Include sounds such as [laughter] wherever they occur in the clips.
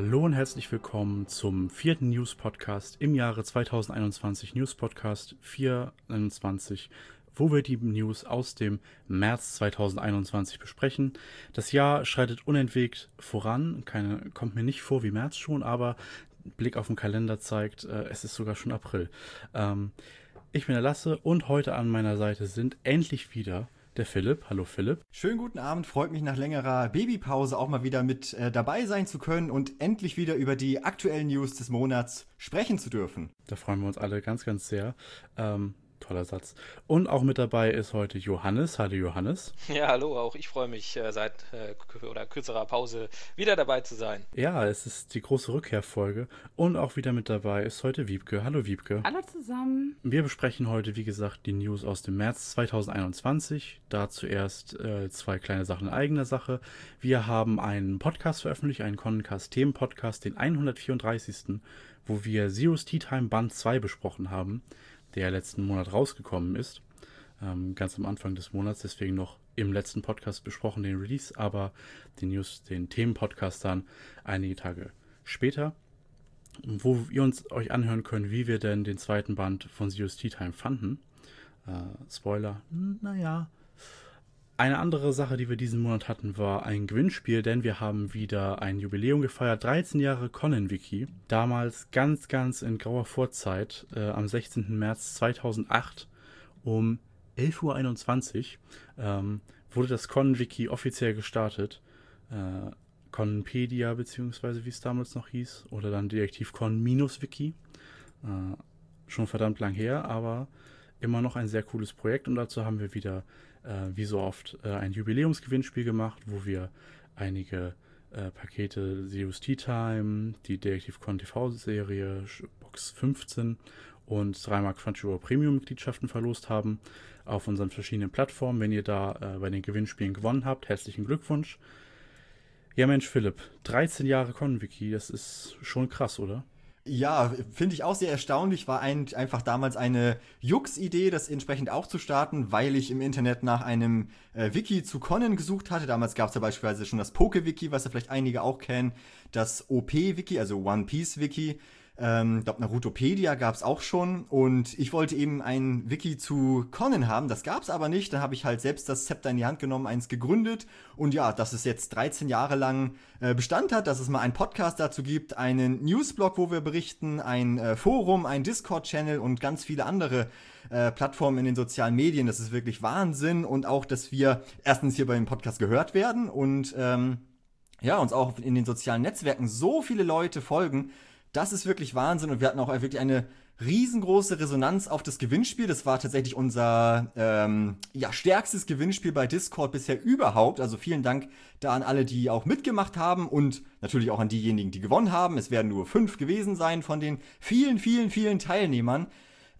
Hallo und herzlich willkommen zum vierten News Podcast im Jahre 2021, News Podcast 421, wo wir die News aus dem März 2021 besprechen. Das Jahr schreitet unentwegt voran, keine, kommt mir nicht vor wie März schon, aber Blick auf den Kalender zeigt, äh, es ist sogar schon April. Ähm, ich bin der Lasse und heute an meiner Seite sind endlich wieder der Philipp. Hallo Philipp. Schönen guten Abend, freut mich nach längerer Babypause auch mal wieder mit äh, dabei sein zu können und endlich wieder über die aktuellen News des Monats sprechen zu dürfen. Da freuen wir uns alle ganz, ganz sehr. Ähm, toller Satz. Und auch mit dabei ist heute Johannes. Hallo Johannes. Ja, hallo, auch ich freue mich äh, seit äh, oder kürzerer Pause wieder dabei zu sein. Ja, es ist die große Rückkehrfolge und auch wieder mit dabei ist heute Wiebke. Hallo Wiebke. Hallo zusammen. Wir besprechen heute, wie gesagt, die News aus dem März 2021. Da zuerst äh, zwei kleine Sachen in eigener Sache. Wir haben einen Podcast veröffentlicht, einen Concast-Themen-Podcast, den 134., wo wir Zero's Tea Time Band 2 besprochen haben der letzten Monat rausgekommen ist. Ähm, ganz am Anfang des Monats, deswegen noch im letzten Podcast besprochen, den Release, aber den News, den Themenpodcast dann einige Tage später, wo ihr uns euch anhören könnt, wie wir denn den zweiten Band von Zero's Tea Time fanden. Äh, Spoiler, naja, eine andere Sache, die wir diesen Monat hatten, war ein Gewinnspiel, denn wir haben wieder ein Jubiläum gefeiert. 13 Jahre Conan-Wiki. Damals ganz, ganz in grauer Vorzeit, äh, am 16. März 2008 um 11.21 Uhr ähm, wurde das Conan-Wiki offiziell gestartet. Äh, Conpedia, beziehungsweise wie es damals noch hieß, oder dann Detektiv Con-Wiki. Äh, schon verdammt lang her, aber immer noch ein sehr cooles Projekt und dazu haben wir wieder äh, wie so oft äh, ein Jubiläumsgewinnspiel gemacht, wo wir einige äh, Pakete Zeus Tea Time, die Detektiv Con TV Serie Box 15 und dreimal Crunchyroll Premium Mitgliedschaften verlost haben auf unseren verschiedenen Plattformen. Wenn ihr da äh, bei den Gewinnspielen gewonnen habt, herzlichen Glückwunsch. Ja Mensch Philipp, 13 Jahre ConWiki, das ist schon krass, oder? Ja, finde ich auch sehr erstaunlich. War ein, einfach damals eine Jux-Idee, das entsprechend auch zu starten, weil ich im Internet nach einem äh, Wiki zu Conan gesucht hatte. Damals gab es ja beispielsweise schon das Poke-Wiki, was ja vielleicht einige auch kennen, das OP-Wiki, also One Piece-Wiki. Ähm, ich glaube, Narutopedia gab es auch schon und ich wollte eben ein Wiki zu Conan haben. Das gab es aber nicht. Dann habe ich halt selbst das Zepter in die Hand genommen, eins gegründet und ja, dass es jetzt 13 Jahre lang äh, Bestand hat, dass es mal einen Podcast dazu gibt, einen Newsblog, wo wir berichten, ein äh, Forum, ein Discord-Channel und ganz viele andere äh, Plattformen in den sozialen Medien. Das ist wirklich Wahnsinn und auch, dass wir erstens hier bei dem Podcast gehört werden und ähm, ja, uns auch in den sozialen Netzwerken so viele Leute folgen, das ist wirklich Wahnsinn und wir hatten auch wirklich eine riesengroße Resonanz auf das Gewinnspiel. Das war tatsächlich unser ähm, ja, stärkstes Gewinnspiel bei Discord bisher überhaupt. Also vielen Dank da an alle, die auch mitgemacht haben und natürlich auch an diejenigen, die gewonnen haben. Es werden nur fünf gewesen sein von den vielen, vielen, vielen Teilnehmern.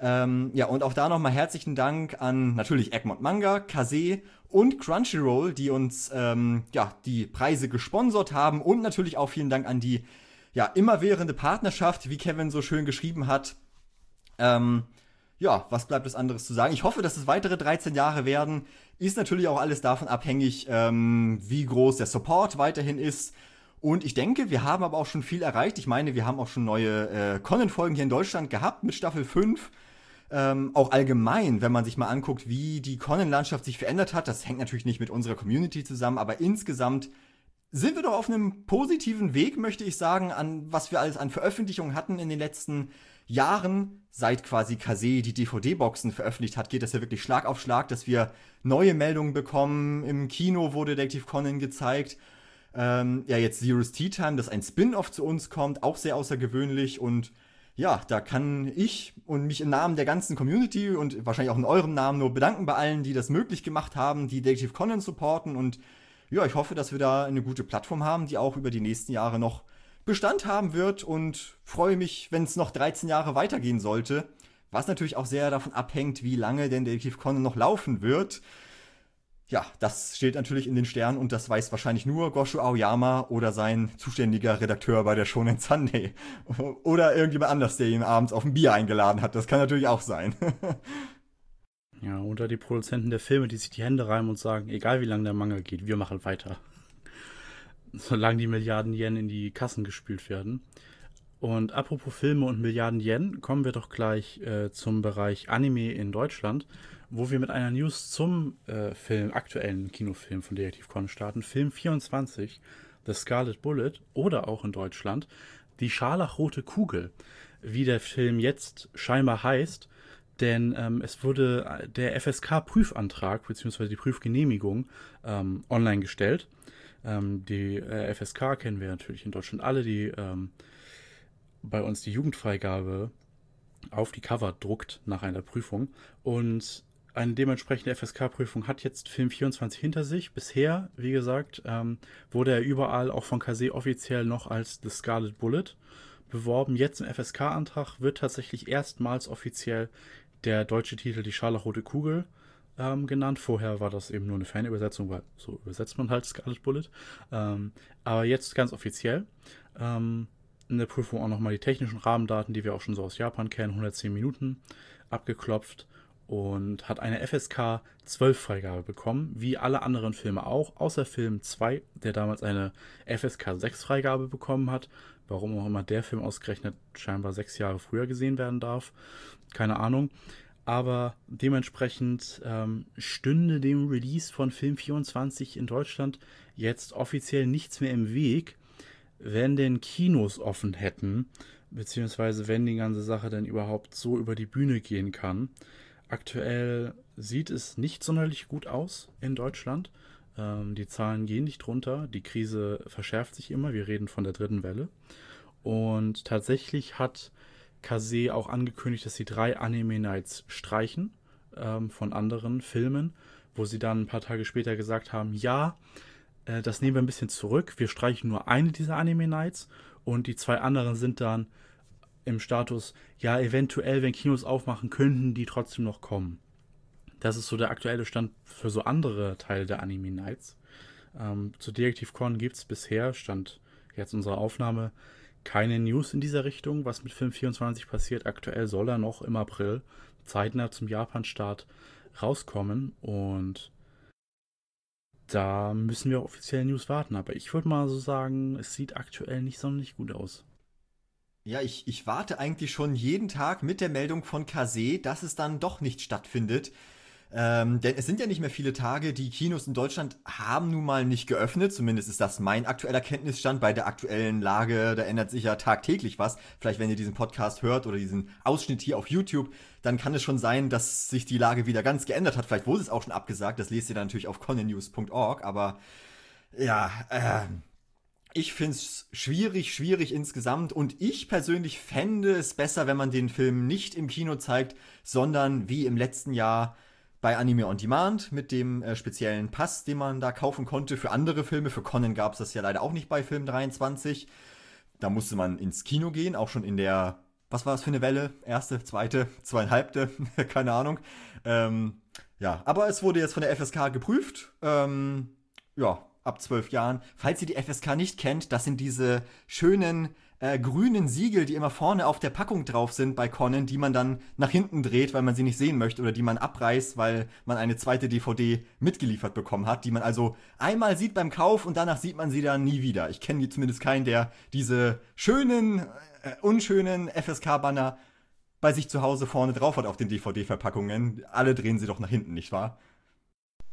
Ähm, ja, und auch da nochmal herzlichen Dank an natürlich Egmont Manga, Kase und Crunchyroll, die uns ähm, ja, die Preise gesponsert haben. Und natürlich auch vielen Dank an die ja, immerwährende Partnerschaft, wie Kevin so schön geschrieben hat. Ähm, ja, was bleibt es anderes zu sagen? Ich hoffe, dass es weitere 13 Jahre werden. Ist natürlich auch alles davon abhängig, ähm, wie groß der Support weiterhin ist. Und ich denke, wir haben aber auch schon viel erreicht. Ich meine, wir haben auch schon neue äh, Conan-Folgen hier in Deutschland gehabt mit Staffel 5. Ähm, auch allgemein, wenn man sich mal anguckt, wie die Conan-Landschaft sich verändert hat. Das hängt natürlich nicht mit unserer Community zusammen, aber insgesamt sind wir doch auf einem positiven Weg, möchte ich sagen, an was wir alles an Veröffentlichungen hatten in den letzten Jahren. Seit quasi Kase die DVD-Boxen veröffentlicht hat, geht das ja wirklich Schlag auf Schlag, dass wir neue Meldungen bekommen. Im Kino wurde Detective Conan gezeigt. Ähm, ja, jetzt Zero's Tea Time, dass ein Spin-off zu uns kommt, auch sehr außergewöhnlich und ja, da kann ich und mich im Namen der ganzen Community und wahrscheinlich auch in eurem Namen nur bedanken bei allen, die das möglich gemacht haben, die Detective Conan supporten und ja, ich hoffe, dass wir da eine gute Plattform haben, die auch über die nächsten Jahre noch Bestand haben wird und freue mich, wenn es noch 13 Jahre weitergehen sollte. Was natürlich auch sehr davon abhängt, wie lange denn Detektiv Conan noch laufen wird. Ja, das steht natürlich in den Sternen und das weiß wahrscheinlich nur Gosho Aoyama oder sein zuständiger Redakteur bei der Shonen Sunday. [laughs] Oder irgendjemand anders, der ihn abends auf ein Bier eingeladen hat. Das kann natürlich auch sein. [laughs] Ja, oder die Produzenten der Filme, die sich die Hände reiben und sagen, egal wie lange der Mangel geht, wir machen weiter. [laughs] solange die Milliarden Yen in die Kassen gespült werden. Und apropos Filme und Milliarden Yen, kommen wir doch gleich äh, zum Bereich Anime in Deutschland, wo wir mit einer News zum äh, Film, aktuellen Kinofilm von Detektiv Con starten. Film 24, The Scarlet Bullet oder auch in Deutschland Die Scharlachrote Kugel, wie der Film jetzt scheinbar heißt. Denn ähm, es wurde äh, der FSK-Prüfantrag bzw. die Prüfgenehmigung ähm, online gestellt. Ähm, die äh, FSK kennen wir natürlich in Deutschland alle, die ähm, bei uns die Jugendfreigabe auf die Cover druckt nach einer Prüfung. Und eine dementsprechende FSK-Prüfung hat jetzt Film 24 hinter sich. Bisher, wie gesagt, ähm, wurde er überall auch von Kase offiziell noch als The Scarlet Bullet beworben. Jetzt im FSK-Antrag wird tatsächlich erstmals offiziell der deutsche Titel Die Scharlachrote Kugel ähm, genannt. Vorher war das eben nur eine Fanübersetzung, weil so übersetzt man halt Scarlet Bullet. Ähm, aber jetzt ganz offiziell. Ähm, in der Prüfung auch nochmal die technischen Rahmendaten, die wir auch schon so aus Japan kennen, 110 Minuten abgeklopft und hat eine FSK 12 Freigabe bekommen, wie alle anderen Filme auch, außer Film 2, der damals eine FSK 6 Freigabe bekommen hat. Warum auch immer der Film ausgerechnet scheinbar sechs Jahre früher gesehen werden darf, keine Ahnung. Aber dementsprechend ähm, stünde dem Release von Film 24 in Deutschland jetzt offiziell nichts mehr im Weg, wenn denn Kinos offen hätten, beziehungsweise wenn die ganze Sache dann überhaupt so über die Bühne gehen kann. Aktuell sieht es nicht sonderlich gut aus in Deutschland. Ähm, die Zahlen gehen nicht runter, die Krise verschärft sich immer, wir reden von der dritten Welle. Und tatsächlich hat Kase auch angekündigt, dass sie drei Anime Nights streichen ähm, von anderen Filmen, wo sie dann ein paar Tage später gesagt haben, ja, äh, das nehmen wir ein bisschen zurück. Wir streichen nur eine dieser Anime Nights und die zwei anderen sind dann im Status, ja, eventuell, wenn Kinos aufmachen, könnten die trotzdem noch kommen. Das ist so der aktuelle Stand für so andere Teile der Anime Nights. Ähm, zu Detective Con gibt es bisher, stand jetzt unserer Aufnahme, keine News in dieser Richtung, was mit Film 24 passiert. Aktuell soll er noch im April zeitnah zum Japan-Start rauskommen und da müssen wir auf offizielle News warten. Aber ich würde mal so sagen, es sieht aktuell nicht sonderlich gut aus. Ja, ich, ich warte eigentlich schon jeden Tag mit der Meldung von Kase, dass es dann doch nicht stattfindet. Ähm, denn es sind ja nicht mehr viele Tage. Die Kinos in Deutschland haben nun mal nicht geöffnet. Zumindest ist das mein aktueller Kenntnisstand. Bei der aktuellen Lage, da ändert sich ja tagtäglich was. Vielleicht, wenn ihr diesen Podcast hört oder diesen Ausschnitt hier auf YouTube, dann kann es schon sein, dass sich die Lage wieder ganz geändert hat. Vielleicht wurde es auch schon abgesagt. Das lest ihr dann natürlich auf connenews.org. Aber ja, äh, ich finde es schwierig, schwierig insgesamt. Und ich persönlich fände es besser, wenn man den Film nicht im Kino zeigt, sondern wie im letzten Jahr bei Anime on Demand mit dem äh, speziellen Pass, den man da kaufen konnte für andere Filme. Für Conan gab es das ja leider auch nicht bei Film 23. Da musste man ins Kino gehen, auch schon in der, was war das für eine Welle? Erste, zweite, zweieinhalbte, [laughs] keine Ahnung. Ähm, ja, aber es wurde jetzt von der FSK geprüft. Ähm, ja, ab zwölf Jahren. Falls ihr die FSK nicht kennt, das sind diese schönen äh, grünen Siegel, die immer vorne auf der Packung drauf sind bei Conan, die man dann nach hinten dreht, weil man sie nicht sehen möchte oder die man abreißt, weil man eine zweite DVD mitgeliefert bekommen hat, die man also einmal sieht beim Kauf und danach sieht man sie dann nie wieder. Ich kenne zumindest keinen, der diese schönen, äh, unschönen FSK-Banner bei sich zu Hause vorne drauf hat auf den DVD-Verpackungen. Alle drehen sie doch nach hinten, nicht wahr?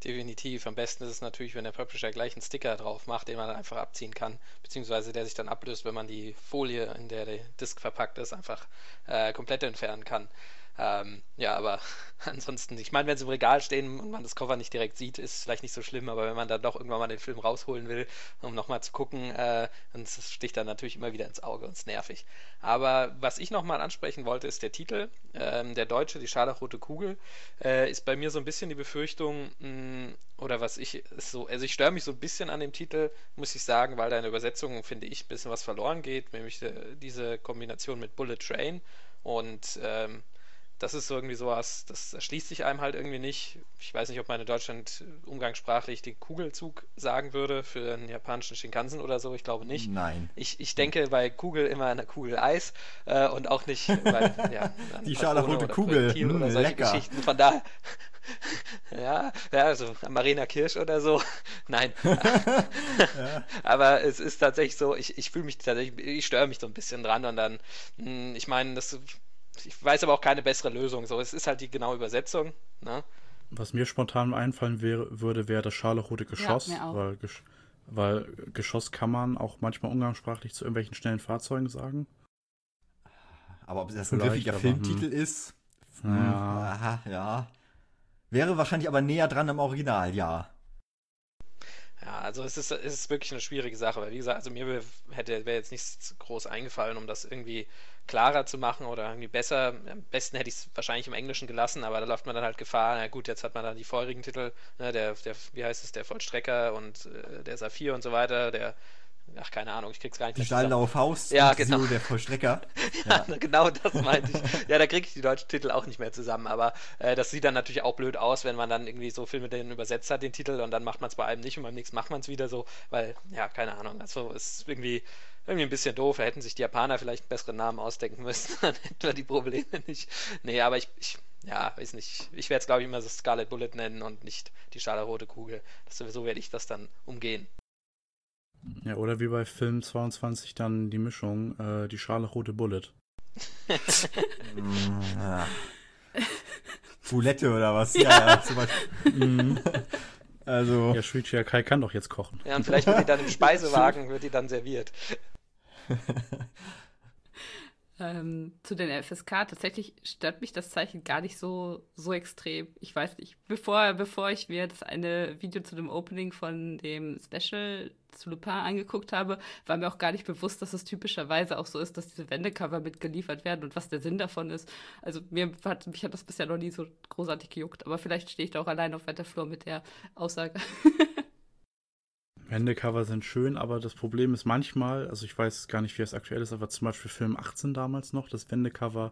Definitiv. Am besten ist es natürlich, wenn der Publisher gleich einen Sticker drauf macht, den man dann einfach abziehen kann, beziehungsweise der sich dann ablöst, wenn man die Folie, in der der Disk verpackt ist, einfach äh, komplett entfernen kann. Ähm, ja, aber [laughs] ansonsten, ich meine, wenn sie im Regal stehen und man das Cover nicht direkt sieht, ist es vielleicht nicht so schlimm, aber wenn man dann doch irgendwann mal den Film rausholen will, um nochmal zu gucken, äh, dann sticht dann natürlich immer wieder ins Auge und ist nervig. Aber was ich nochmal ansprechen wollte, ist der Titel. Ähm, der deutsche, die Scharlachrote Kugel, äh, ist bei mir so ein bisschen die Befürchtung, mh, mm, oder was ich so, also ich störe mich so ein bisschen an dem Titel, muss ich sagen, weil da in der Übersetzung, finde ich, ein bisschen was verloren geht, nämlich äh, diese Kombination mit Bullet Train und ähm, das ist so irgendwie sowas, das erschließt sich einem halt irgendwie nicht. Ich weiß nicht, ob man in Deutschland umgangssprachlich den Kugelzug sagen würde für einen japanischen Shinkansen oder so. Ich glaube nicht. Nein. Ich, ich denke bei Kugel immer an eine Kugel Eis äh, und auch nicht, weil, ja, [laughs] Die scharlachrote Kugel. Hm, oder solche lecker. Geschichten. Von daher, [laughs] ja, ja, also Marina Kirsch oder so. [laughs] Nein. ja. Aber es ist tatsächlich so, ich, ich fühle mich tatsächlich, ich störe mich so ein bisschen dran und dann, hm, ich meine, das ich weiß aber auch keine bessere Lösung. So, es ist halt die genaue Übersetzung. Ne? Was mir spontan einfallen wäre, würde, wäre das scharlachrote Geschoss, ja, weil, Gesch weil Geschoss kann man auch manchmal umgangssprachlich zu irgendwelchen schnellen Fahrzeugen sagen. Aber ob das ein griffiger Filmtitel hm. ist, hm, ja. Aha, ja. Wäre wahrscheinlich aber näher dran am Original, ja. Ja, also es ist, es ist wirklich eine schwierige Sache, weil wie gesagt, also mir hätte wäre jetzt nichts groß eingefallen, um das irgendwie klarer zu machen oder irgendwie besser. Am besten hätte ich es wahrscheinlich im Englischen gelassen, aber da läuft man dann halt Gefahr. Na gut, jetzt hat man dann die feurigen Titel, ne, der, der, wie heißt es, der Vollstrecker und äh, der Saphir und so weiter, der ach, keine Ahnung, ich krieg's gar nicht. Die Stahlblaue Faust ja, genau. der Vollstrecker. [laughs] ja, ja, [laughs] genau das meinte ich. [laughs] Ja, da kriege ich die deutschen Titel auch nicht mehr zusammen, aber äh, das sieht dann natürlich auch blöd aus, wenn man dann irgendwie so Filme den übersetzt hat, den Titel, und dann macht man es bei einem nicht und beim nächsten macht man es wieder so, weil, ja, keine Ahnung, also ist irgendwie irgendwie ein bisschen doof. Da hätten sich die Japaner vielleicht einen besseren Namen ausdenken müssen, dann hätten wir die Probleme nicht. Nee, aber ich, ich ja, weiß nicht. Ich werde es, glaube ich, immer so Scarlet Bullet nennen und nicht die scharlachrote Kugel. Das, so werde ich das dann umgehen. Ja, oder wie bei Film 22 dann die Mischung, äh, die scharlachrote Bullet. [laughs] ja. Bulette oder was? Ja, ja, ja zum Beispiel. Mhm. [laughs] Also. Ja, Shuichi Kai kann doch jetzt kochen. Ja, und vielleicht wird die dann im [laughs] Speisewagen, wird die dann serviert. Ähm, zu den FSK, tatsächlich stört mich das Zeichen gar nicht so, so extrem. Ich weiß nicht, bevor, bevor ich mir das eine Video zu dem Opening von dem Special zu Lupin angeguckt habe, war mir auch gar nicht bewusst, dass es typischerweise auch so ist, dass diese Wendecover mitgeliefert werden und was der Sinn davon ist. Also mir hat, mich hat das bisher noch nie so großartig gejuckt, aber vielleicht stehe ich da auch allein auf weiter Flur mit der Aussage. [laughs] Wendecover sind schön, aber das Problem ist manchmal, also ich weiß gar nicht, wie es aktuell ist, aber zum Beispiel Film 18 damals noch, das Wendecover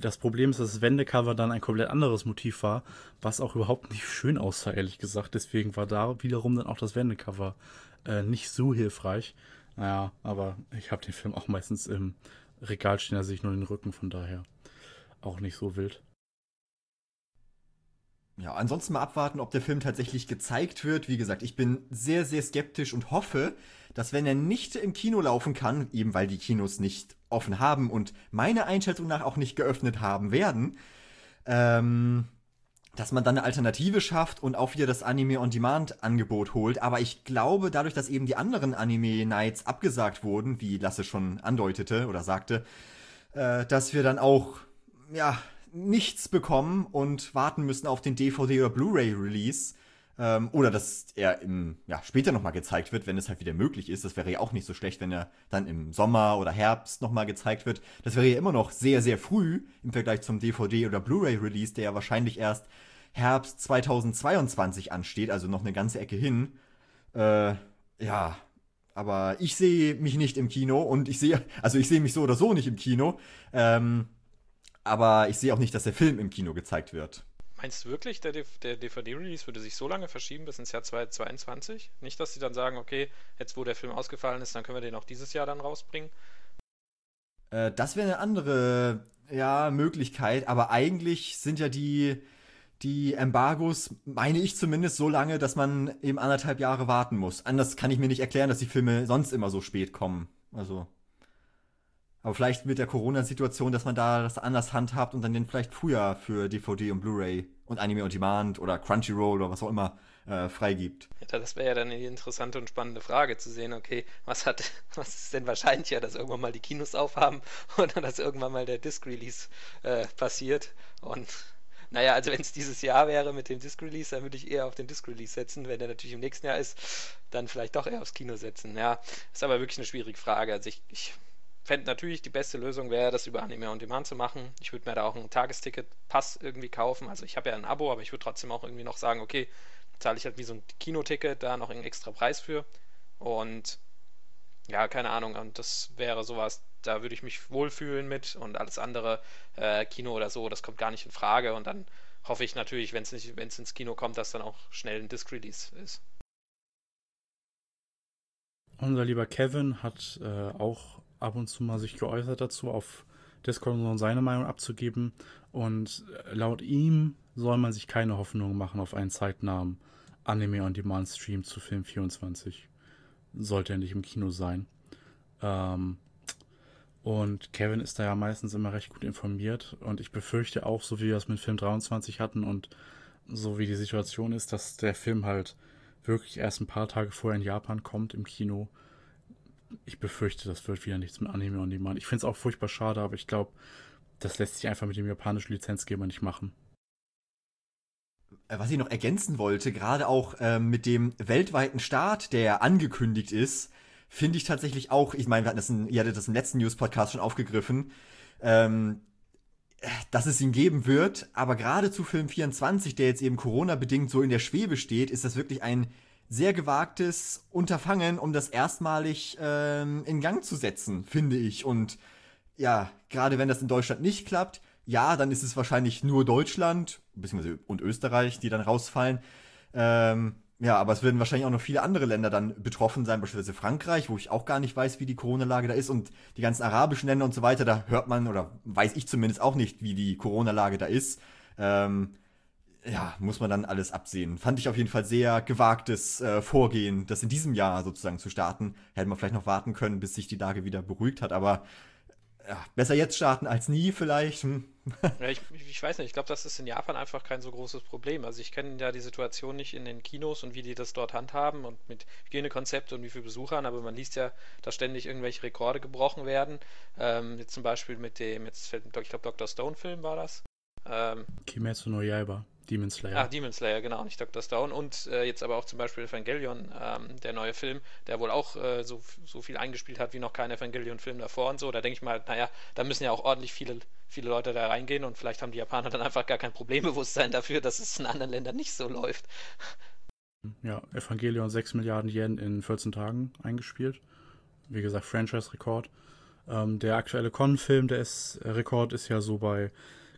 das Problem ist, dass das Wendecover dann ein komplett anderes Motiv war, was auch überhaupt nicht schön aussah, ehrlich gesagt. Deswegen war da wiederum dann auch das Wendecover äh, nicht so hilfreich. Naja, aber ich habe den Film auch meistens im Regal stehen, da sehe ich nur den Rücken, von daher auch nicht so wild. Ja, ansonsten mal abwarten, ob der Film tatsächlich gezeigt wird. Wie gesagt, ich bin sehr, sehr skeptisch und hoffe, dass wenn er nicht im Kino laufen kann, eben weil die Kinos nicht offen haben und meiner Einschätzung nach auch nicht geöffnet haben werden, ähm, dass man dann eine Alternative schafft und auch wieder das Anime-on-Demand-Angebot holt. Aber ich glaube, dadurch, dass eben die anderen Anime-Nights abgesagt wurden, wie Lasse schon andeutete oder sagte, äh, dass wir dann auch, ja, nichts bekommen und warten müssen auf den DVD- oder Blu-ray-Release. Ähm, oder dass er im, ja, später nochmal gezeigt wird, wenn es halt wieder möglich ist. Das wäre ja auch nicht so schlecht, wenn er dann im Sommer oder Herbst nochmal gezeigt wird. Das wäre ja immer noch sehr, sehr früh im Vergleich zum DVD- oder Blu-ray-Release, der ja wahrscheinlich erst Herbst 2022 ansteht, also noch eine ganze Ecke hin. Äh, ja, aber ich sehe mich nicht im Kino und ich sehe, also ich sehe mich so oder so nicht im Kino. Ähm, aber ich sehe auch nicht, dass der Film im Kino gezeigt wird. Meinst du wirklich, der, der DVD-Release würde sich so lange verschieben bis ins Jahr 2022? Nicht, dass sie dann sagen, okay, jetzt wo der Film ausgefallen ist, dann können wir den auch dieses Jahr dann rausbringen? Äh, das wäre eine andere ja, Möglichkeit, aber eigentlich sind ja die die Embargos, meine ich zumindest, so lange, dass man eben anderthalb Jahre warten muss. Anders kann ich mir nicht erklären, dass die Filme sonst immer so spät kommen. Also. Aber vielleicht mit der Corona-Situation, dass man da das anders handhabt und dann den vielleicht früher für DVD und Blu-ray und Anime on Demand oder Crunchyroll oder was auch immer äh, freigibt. Ja, das wäre ja dann eine interessante und spannende Frage zu sehen, okay, was hat, [laughs] was ist denn wahrscheinlicher, dass irgendwann mal die Kinos aufhaben [laughs] oder dass irgendwann mal der Disc-Release äh, passiert und naja, also wenn es dieses Jahr wäre mit dem Disc-Release, dann würde ich eher auf den Disc-Release setzen. Wenn der natürlich im nächsten Jahr ist, dann vielleicht doch eher aufs Kino setzen. Ja, ist aber wirklich eine schwierige Frage. Also ich, ich fände natürlich die beste Lösung wäre, das über Anime on Demand zu machen. Ich würde mir da auch ein Tagesticket-Pass irgendwie kaufen. Also ich habe ja ein Abo, aber ich würde trotzdem auch irgendwie noch sagen, okay, zahle ich halt wie so ein Kinoticket da noch einen extra Preis für. Und ja, keine Ahnung. Und das wäre sowas, da würde ich mich wohlfühlen mit und alles andere, äh, Kino oder so, das kommt gar nicht in Frage. Und dann hoffe ich natürlich, wenn es nicht, wenn es ins Kino kommt, dass dann auch schnell ein Disc-Release ist. Unser lieber Kevin hat äh, auch ab und zu mal sich geäußert dazu, auf Discord um seine Meinung abzugeben. Und äh, laut ihm soll man sich keine Hoffnung machen auf einen zeitnahen Anime-on-Demand-Stream zu Film 24. Sollte er nicht im Kino sein. Ähm, und Kevin ist da ja meistens immer recht gut informiert. Und ich befürchte auch, so wie wir es mit Film 23 hatten und so wie die Situation ist, dass der Film halt wirklich erst ein paar Tage vorher in Japan kommt im Kino. Ich befürchte, das wird wieder nichts mit Anime on Demand. Ich finde es auch furchtbar schade, aber ich glaube, das lässt sich einfach mit dem japanischen Lizenzgeber nicht machen. Äh, was ich noch ergänzen wollte, gerade auch äh, mit dem weltweiten Start, der angekündigt ist, finde ich tatsächlich auch, ich meine, wir hatten das in, ihr hattet das im letzten News-Podcast schon aufgegriffen, ähm, dass es ihn geben wird, aber gerade zu Film 24, der jetzt eben Corona-bedingt so in der Schwebe steht, ist das wirklich ein sehr gewagtes Unterfangen, um das erstmalig ähm, in Gang zu setzen, finde ich. Und ja, gerade wenn das in Deutschland nicht klappt, ja, dann ist es wahrscheinlich nur Deutschland beziehungsweise und Österreich, die dann rausfallen. Ähm, ja, aber es werden wahrscheinlich auch noch viele andere Länder dann betroffen sein, beispielsweise Frankreich, wo ich auch gar nicht weiß, wie die Corona-Lage da ist und die ganzen arabischen Länder und so weiter, da hört man oder weiß ich zumindest auch nicht, wie die Corona-Lage da ist. Ähm, ja, muss man dann alles absehen. Fand ich auf jeden Fall sehr gewagtes äh, Vorgehen, das in diesem Jahr sozusagen zu starten. Hätte man vielleicht noch warten können, bis sich die Lage wieder beruhigt hat, aber ja, besser jetzt starten als nie vielleicht. Hm. [laughs] ja, ich, ich, weiß nicht, ich glaube, das ist in Japan einfach kein so großes Problem. Also ich kenne ja die Situation nicht in den Kinos und wie die das dort handhaben und mit Hygienekonzept und wie viele Besuchern, aber man liest ja, dass ständig irgendwelche Rekorde gebrochen werden. Ähm, jetzt zum Beispiel mit dem, jetzt fällt, ich glaube, Dr. Stone-Film war das. Ähm, Kimetsu no Yaiba. Demon Slayer. Ach, Demon Slayer, genau, nicht Dr. Stone. Und äh, jetzt aber auch zum Beispiel Evangelion, ähm, der neue Film, der wohl auch äh, so, so viel eingespielt hat wie noch kein Evangelion-Film davor und so. Da denke ich mal, naja, da müssen ja auch ordentlich viele, viele Leute da reingehen und vielleicht haben die Japaner dann einfach gar kein Problembewusstsein dafür, dass es in anderen Ländern nicht so läuft. Ja, Evangelion 6 Milliarden Yen in 14 Tagen eingespielt. Wie gesagt, Franchise-Rekord. Ähm, der aktuelle Con-Film, der ist, Rekord ist ja so bei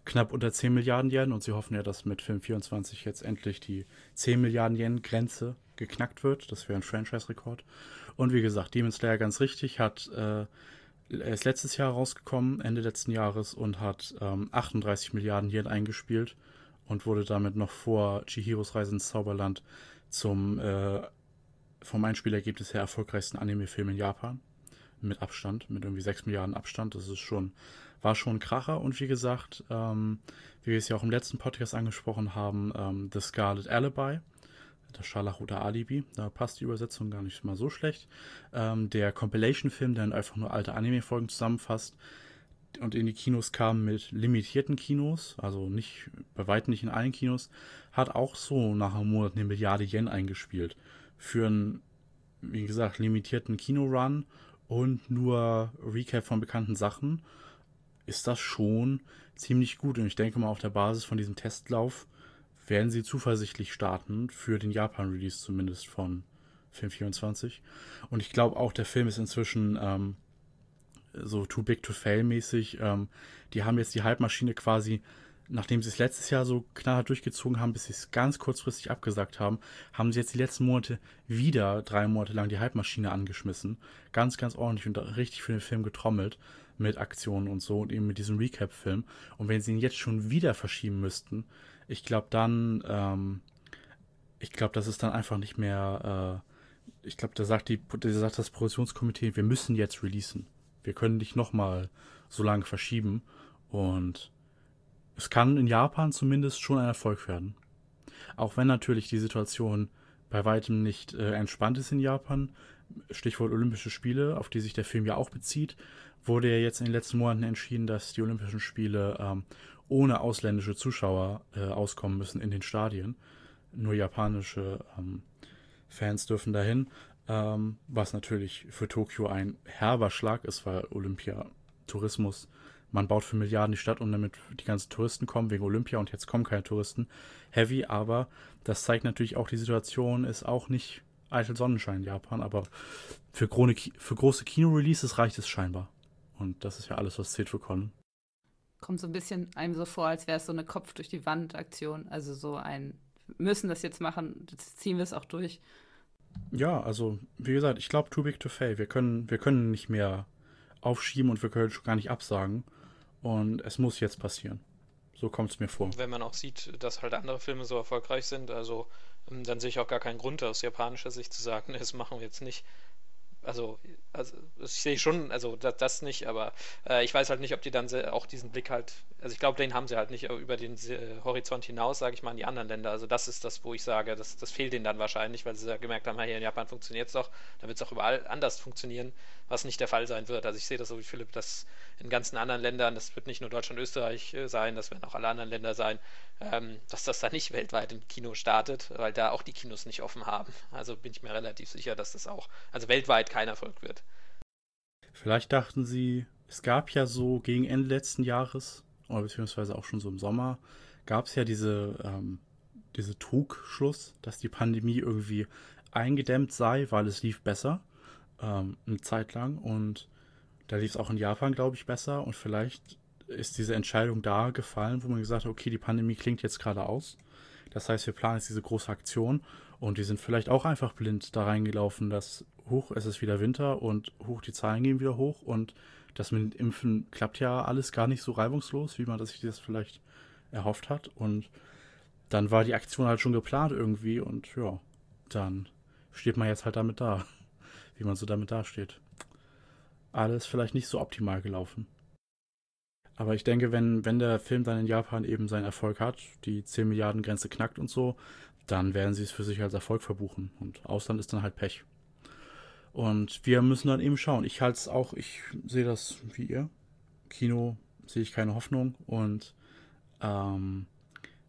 knapp unter 10 Milliarden Yen und sie hoffen ja, dass mit Film 24 jetzt endlich die 10 Milliarden Yen Grenze geknackt wird. Das wäre ein Franchise-Rekord. Und wie gesagt, Demon Slayer ganz richtig hat äh, ist letztes Jahr rausgekommen, Ende letzten Jahres, und hat ähm, 38 Milliarden Yen eingespielt und wurde damit noch vor Chihiros Reise ins Zauberland zum äh, vom Einspielergebnis her erfolgreichsten Anime-Film in Japan. Mit Abstand, mit irgendwie 6 Milliarden Abstand. Das ist schon war schon ein Kracher und wie gesagt, ähm, wie wir es ja auch im letzten Podcast angesprochen haben, ähm, The Scarlet Alibi, das Scharlachrote Alibi, da passt die Übersetzung gar nicht mal so schlecht. Ähm, der Compilation-Film, der einfach nur alte Anime-Folgen zusammenfasst und in die Kinos kam mit limitierten Kinos, also nicht bei weitem nicht in allen Kinos, hat auch so nach einem Monat eine Milliarde Yen eingespielt. Für einen, wie gesagt, limitierten Kinorun und nur Recap von bekannten Sachen ist das schon ziemlich gut. Und ich denke mal, auf der Basis von diesem Testlauf werden sie zuversichtlich starten, für den Japan-Release zumindest von Film 24. Und ich glaube auch, der Film ist inzwischen ähm, so too big to fail mäßig. Ähm, die haben jetzt die Halbmaschine quasi, nachdem sie es letztes Jahr so knallhart durchgezogen haben, bis sie es ganz kurzfristig abgesagt haben, haben sie jetzt die letzten Monate wieder drei Monate lang die Halbmaschine angeschmissen. Ganz, ganz ordentlich und richtig für den Film getrommelt mit Aktionen und so und eben mit diesem Recap-Film. Und wenn sie ihn jetzt schon wieder verschieben müssten, ich glaube dann, ähm, ich glaube, das ist dann einfach nicht mehr, äh, ich glaube, da sagt die, da sagt das Produktionskomitee, wir müssen jetzt releasen. Wir können nicht nochmal so lange verschieben. Und es kann in Japan zumindest schon ein Erfolg werden. Auch wenn natürlich die Situation bei weitem nicht äh, entspannt ist in Japan. Stichwort Olympische Spiele, auf die sich der Film ja auch bezieht wurde ja jetzt in den letzten Monaten entschieden, dass die Olympischen Spiele ähm, ohne ausländische Zuschauer äh, auskommen müssen in den Stadien. Nur japanische ähm, Fans dürfen dahin, ähm, was natürlich für Tokio ein herber Schlag ist, weil Olympia Tourismus, man baut für Milliarden die Stadt und damit die ganzen Touristen kommen wegen Olympia und jetzt kommen keine Touristen. Heavy, aber das zeigt natürlich auch, die Situation ist auch nicht eitel Sonnenschein in Japan, aber für, für große Kino-Releases reicht es scheinbar. Und das ist ja alles, was zählt für Con. Kommt so ein bisschen einem so vor, als wäre es so eine Kopf durch die Wand-Aktion. Also so ein, müssen das jetzt machen, jetzt ziehen wir es auch durch. Ja, also wie gesagt, ich glaube, too big to fail. Wir können, wir können nicht mehr aufschieben und wir können schon gar nicht absagen. Und es muss jetzt passieren. So kommt es mir vor. Wenn man auch sieht, dass halt andere Filme so erfolgreich sind, also ähm, dann sehe ich auch gar keinen Grund aus japanischer Sicht zu sagen, [laughs] das machen wir jetzt nicht also, also ich sehe schon, also das, das nicht, aber äh, ich weiß halt nicht, ob die dann auch diesen Blick halt, also ich glaube, den haben sie halt nicht über den äh, Horizont hinaus, sage ich mal, in die anderen Länder. Also das ist das, wo ich sage, das, das fehlt denen dann wahrscheinlich, weil sie ja gemerkt haben, hier in Japan funktioniert es doch, dann wird es auch überall anders funktionieren, was nicht der Fall sein wird. Also ich sehe das so wie Philipp, dass in ganzen anderen Ländern, das wird nicht nur Deutschland, Österreich äh, sein, das werden auch alle anderen Länder sein, ähm, dass das da nicht weltweit im Kino startet, weil da auch die Kinos nicht offen haben. Also bin ich mir relativ sicher, dass das auch, also weltweit kein Erfolg wird. Vielleicht dachten sie, es gab ja so gegen Ende letzten Jahres, oder beziehungsweise auch schon so im Sommer, gab es ja diese, ähm, diese Trugschluss, dass die Pandemie irgendwie eingedämmt sei, weil es lief besser, ähm, eine Zeit lang. Und da lief es auch in Japan, glaube ich, besser. Und vielleicht ist diese Entscheidung da gefallen, wo man gesagt hat, okay, die Pandemie klingt jetzt gerade aus. Das heißt, wir planen jetzt diese große Aktion und die sind vielleicht auch einfach blind da reingelaufen, dass hoch, es ist wieder Winter und hoch, die Zahlen gehen wieder hoch und das mit dem Impfen klappt ja alles gar nicht so reibungslos, wie man sich das vielleicht erhofft hat. Und dann war die Aktion halt schon geplant irgendwie und ja, dann steht man jetzt halt damit da, [laughs] wie man so damit dasteht. Alles vielleicht nicht so optimal gelaufen. Aber ich denke, wenn, wenn der Film dann in Japan eben seinen Erfolg hat, die 10 Milliarden Grenze knackt und so, dann werden sie es für sich als Erfolg verbuchen. Und Ausland ist dann halt Pech. Und wir müssen dann eben schauen. Ich halte es auch, ich sehe das wie ihr. Kino sehe ich keine Hoffnung. Und ähm,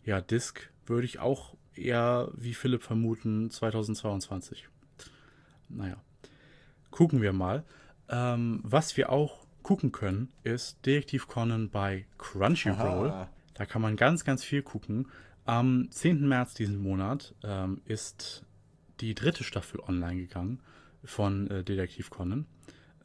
ja, Disc würde ich auch eher wie Philipp vermuten 2022. Naja, gucken wir mal. Ähm, was wir auch gucken können, ist Detektiv Conan bei Crunchyroll. Aha. Da kann man ganz, ganz viel gucken. Am 10. März diesen Monat ähm, ist die dritte Staffel online gegangen von äh, Detektiv Conan.